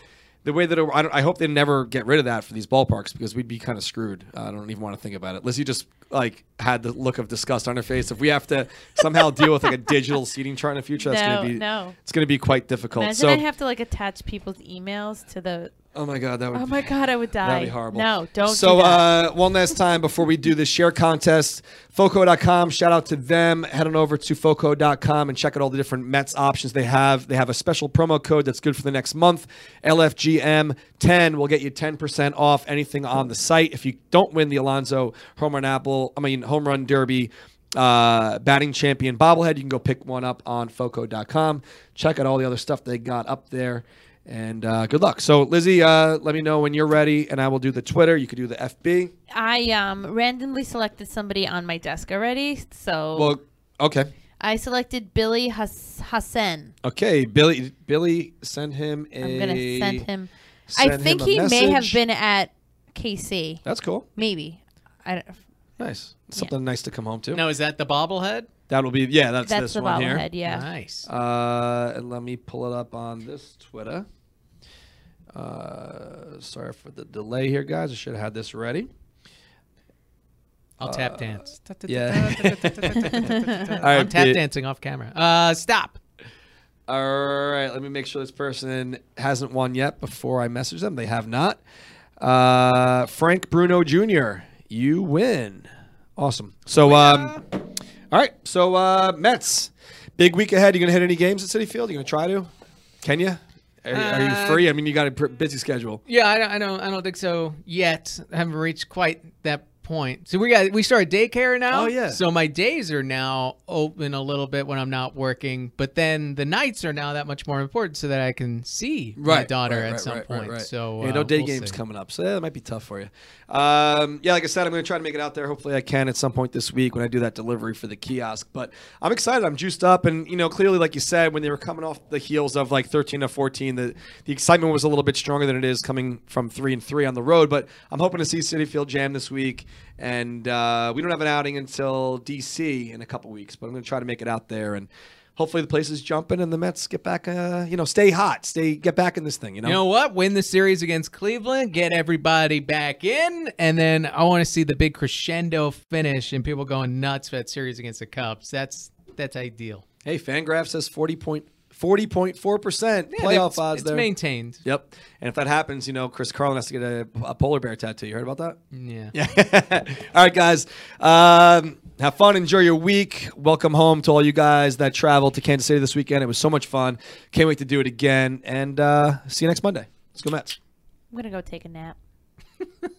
Speaker 1: the way that it, I, don't, I hope they never get rid of that for these ballparks because we'd be kind of screwed. I don't even want to think about it. Lizzie just like had the look of disgust on her face. If we have to somehow [LAUGHS] deal with like a digital seating chart in the future, that's
Speaker 2: No,
Speaker 1: gonna be
Speaker 2: no.
Speaker 1: it's gonna be quite difficult.
Speaker 2: Imagine
Speaker 1: so
Speaker 2: I have to like attach people's emails to the.
Speaker 1: Oh my god, that would
Speaker 2: Oh my God, I would die.
Speaker 1: That'd be horrible.
Speaker 2: No, don't.
Speaker 1: So,
Speaker 2: do
Speaker 1: uh, one last time before we do the share contest, Foco.com, shout out to them. Head on over to Foco.com and check out all the different Mets options they have. They have a special promo code that's good for the next month. LFGM10 will get you 10% off anything on the site. If you don't win the Alonso home run apple, I mean, home run derby uh, batting champion bobblehead, you can go pick one up on Foco.com. Check out all the other stuff they got up there. And uh, good luck. So, Lizzie, uh, let me know when you're ready, and I will do the Twitter. You could do the FB.
Speaker 2: I um randomly selected somebody on my desk already. So
Speaker 1: Well, okay,
Speaker 2: I selected Billy Has- Hassan.
Speaker 1: okay. Billy, Billy, send him a.
Speaker 2: I'm gonna send him.
Speaker 1: send
Speaker 2: I
Speaker 1: him
Speaker 2: think
Speaker 1: a
Speaker 2: he may have been at KC.
Speaker 1: That's cool.
Speaker 2: Maybe. I don't,
Speaker 1: Nice. Something nice to come home to.
Speaker 3: Now is that the bobblehead?
Speaker 1: That'll be yeah. That's,
Speaker 2: that's
Speaker 1: this
Speaker 2: the
Speaker 1: one here.
Speaker 2: bobblehead. Yeah.
Speaker 3: Nice.
Speaker 1: Uh, and let me pull it up on this Twitter. Uh, sorry for the delay here, guys. I should have had this ready.
Speaker 3: I'll tap dance.
Speaker 1: Uh, Yeah. All
Speaker 3: I'm tap
Speaker 1: Pete.
Speaker 3: dancing off camera. Uh, stop.
Speaker 1: All right, let me make sure this person hasn't won yet before I message them. They have not. Uh, Frank Bruno Jr., you win. Awesome. So, um, all right. So, uh, Mets, big week ahead. You gonna hit any games at Citi Field? You gonna try to? Can you? Are, are you free? I mean, you got a busy schedule.
Speaker 3: Yeah, I I don't, I don't think so yet. I haven't reached quite that point. So we got we started daycare now.
Speaker 1: Oh, yeah.
Speaker 3: So my days are now open a little bit when I'm not working, but then the nights are now that much more important so that I can see my daughter
Speaker 1: right,
Speaker 3: at
Speaker 1: right,
Speaker 3: some
Speaker 1: right,
Speaker 3: point.
Speaker 1: right, right.
Speaker 3: So
Speaker 1: yeah,
Speaker 3: uh,
Speaker 1: no day
Speaker 3: we'll
Speaker 1: games
Speaker 3: see.
Speaker 1: coming up, so yeah, that might be tough for you. Um, yeah, like I said, I'm going to try to make it out there. Hopefully, I can at some point this week when I do that delivery for the kiosk. But I'm excited. I'm juiced up, and you know, clearly, like you said, when they were coming off the heels of like 13 to 14, the the excitement was a little bit stronger than it is coming from three and three on the road. But I'm hoping to see Citi Field Jam this week, and uh, we don't have an outing until DC in a couple weeks. But I'm going to try to make it out there and. Hopefully the place is jumping and the Mets get back. Uh, you know, stay hot, stay get back in this thing. You know,
Speaker 3: You know what? Win the series against Cleveland, get everybody back in, and then I want to see the big crescendo finish and people going nuts for that series against the Cubs. That's that's ideal.
Speaker 1: Hey, Fangraph says 40 point, 40.4 percent
Speaker 3: Yeah,
Speaker 1: playoff
Speaker 3: it's,
Speaker 1: odds
Speaker 3: it's
Speaker 1: there.
Speaker 3: maintained.
Speaker 1: Yep. And if that happens, you know, Chris Carlin has to get a, a polar bear tattoo. You heard about that?
Speaker 3: Yeah.
Speaker 1: Yeah. [LAUGHS] all right, guys. Um, have fun. Enjoy your week. Welcome home to all you guys that traveled to Kansas City this weekend. It was so much fun. Can't wait to do it again. And uh, see you next Monday. Let's go Mets.
Speaker 2: I'm gonna go take a nap. [LAUGHS]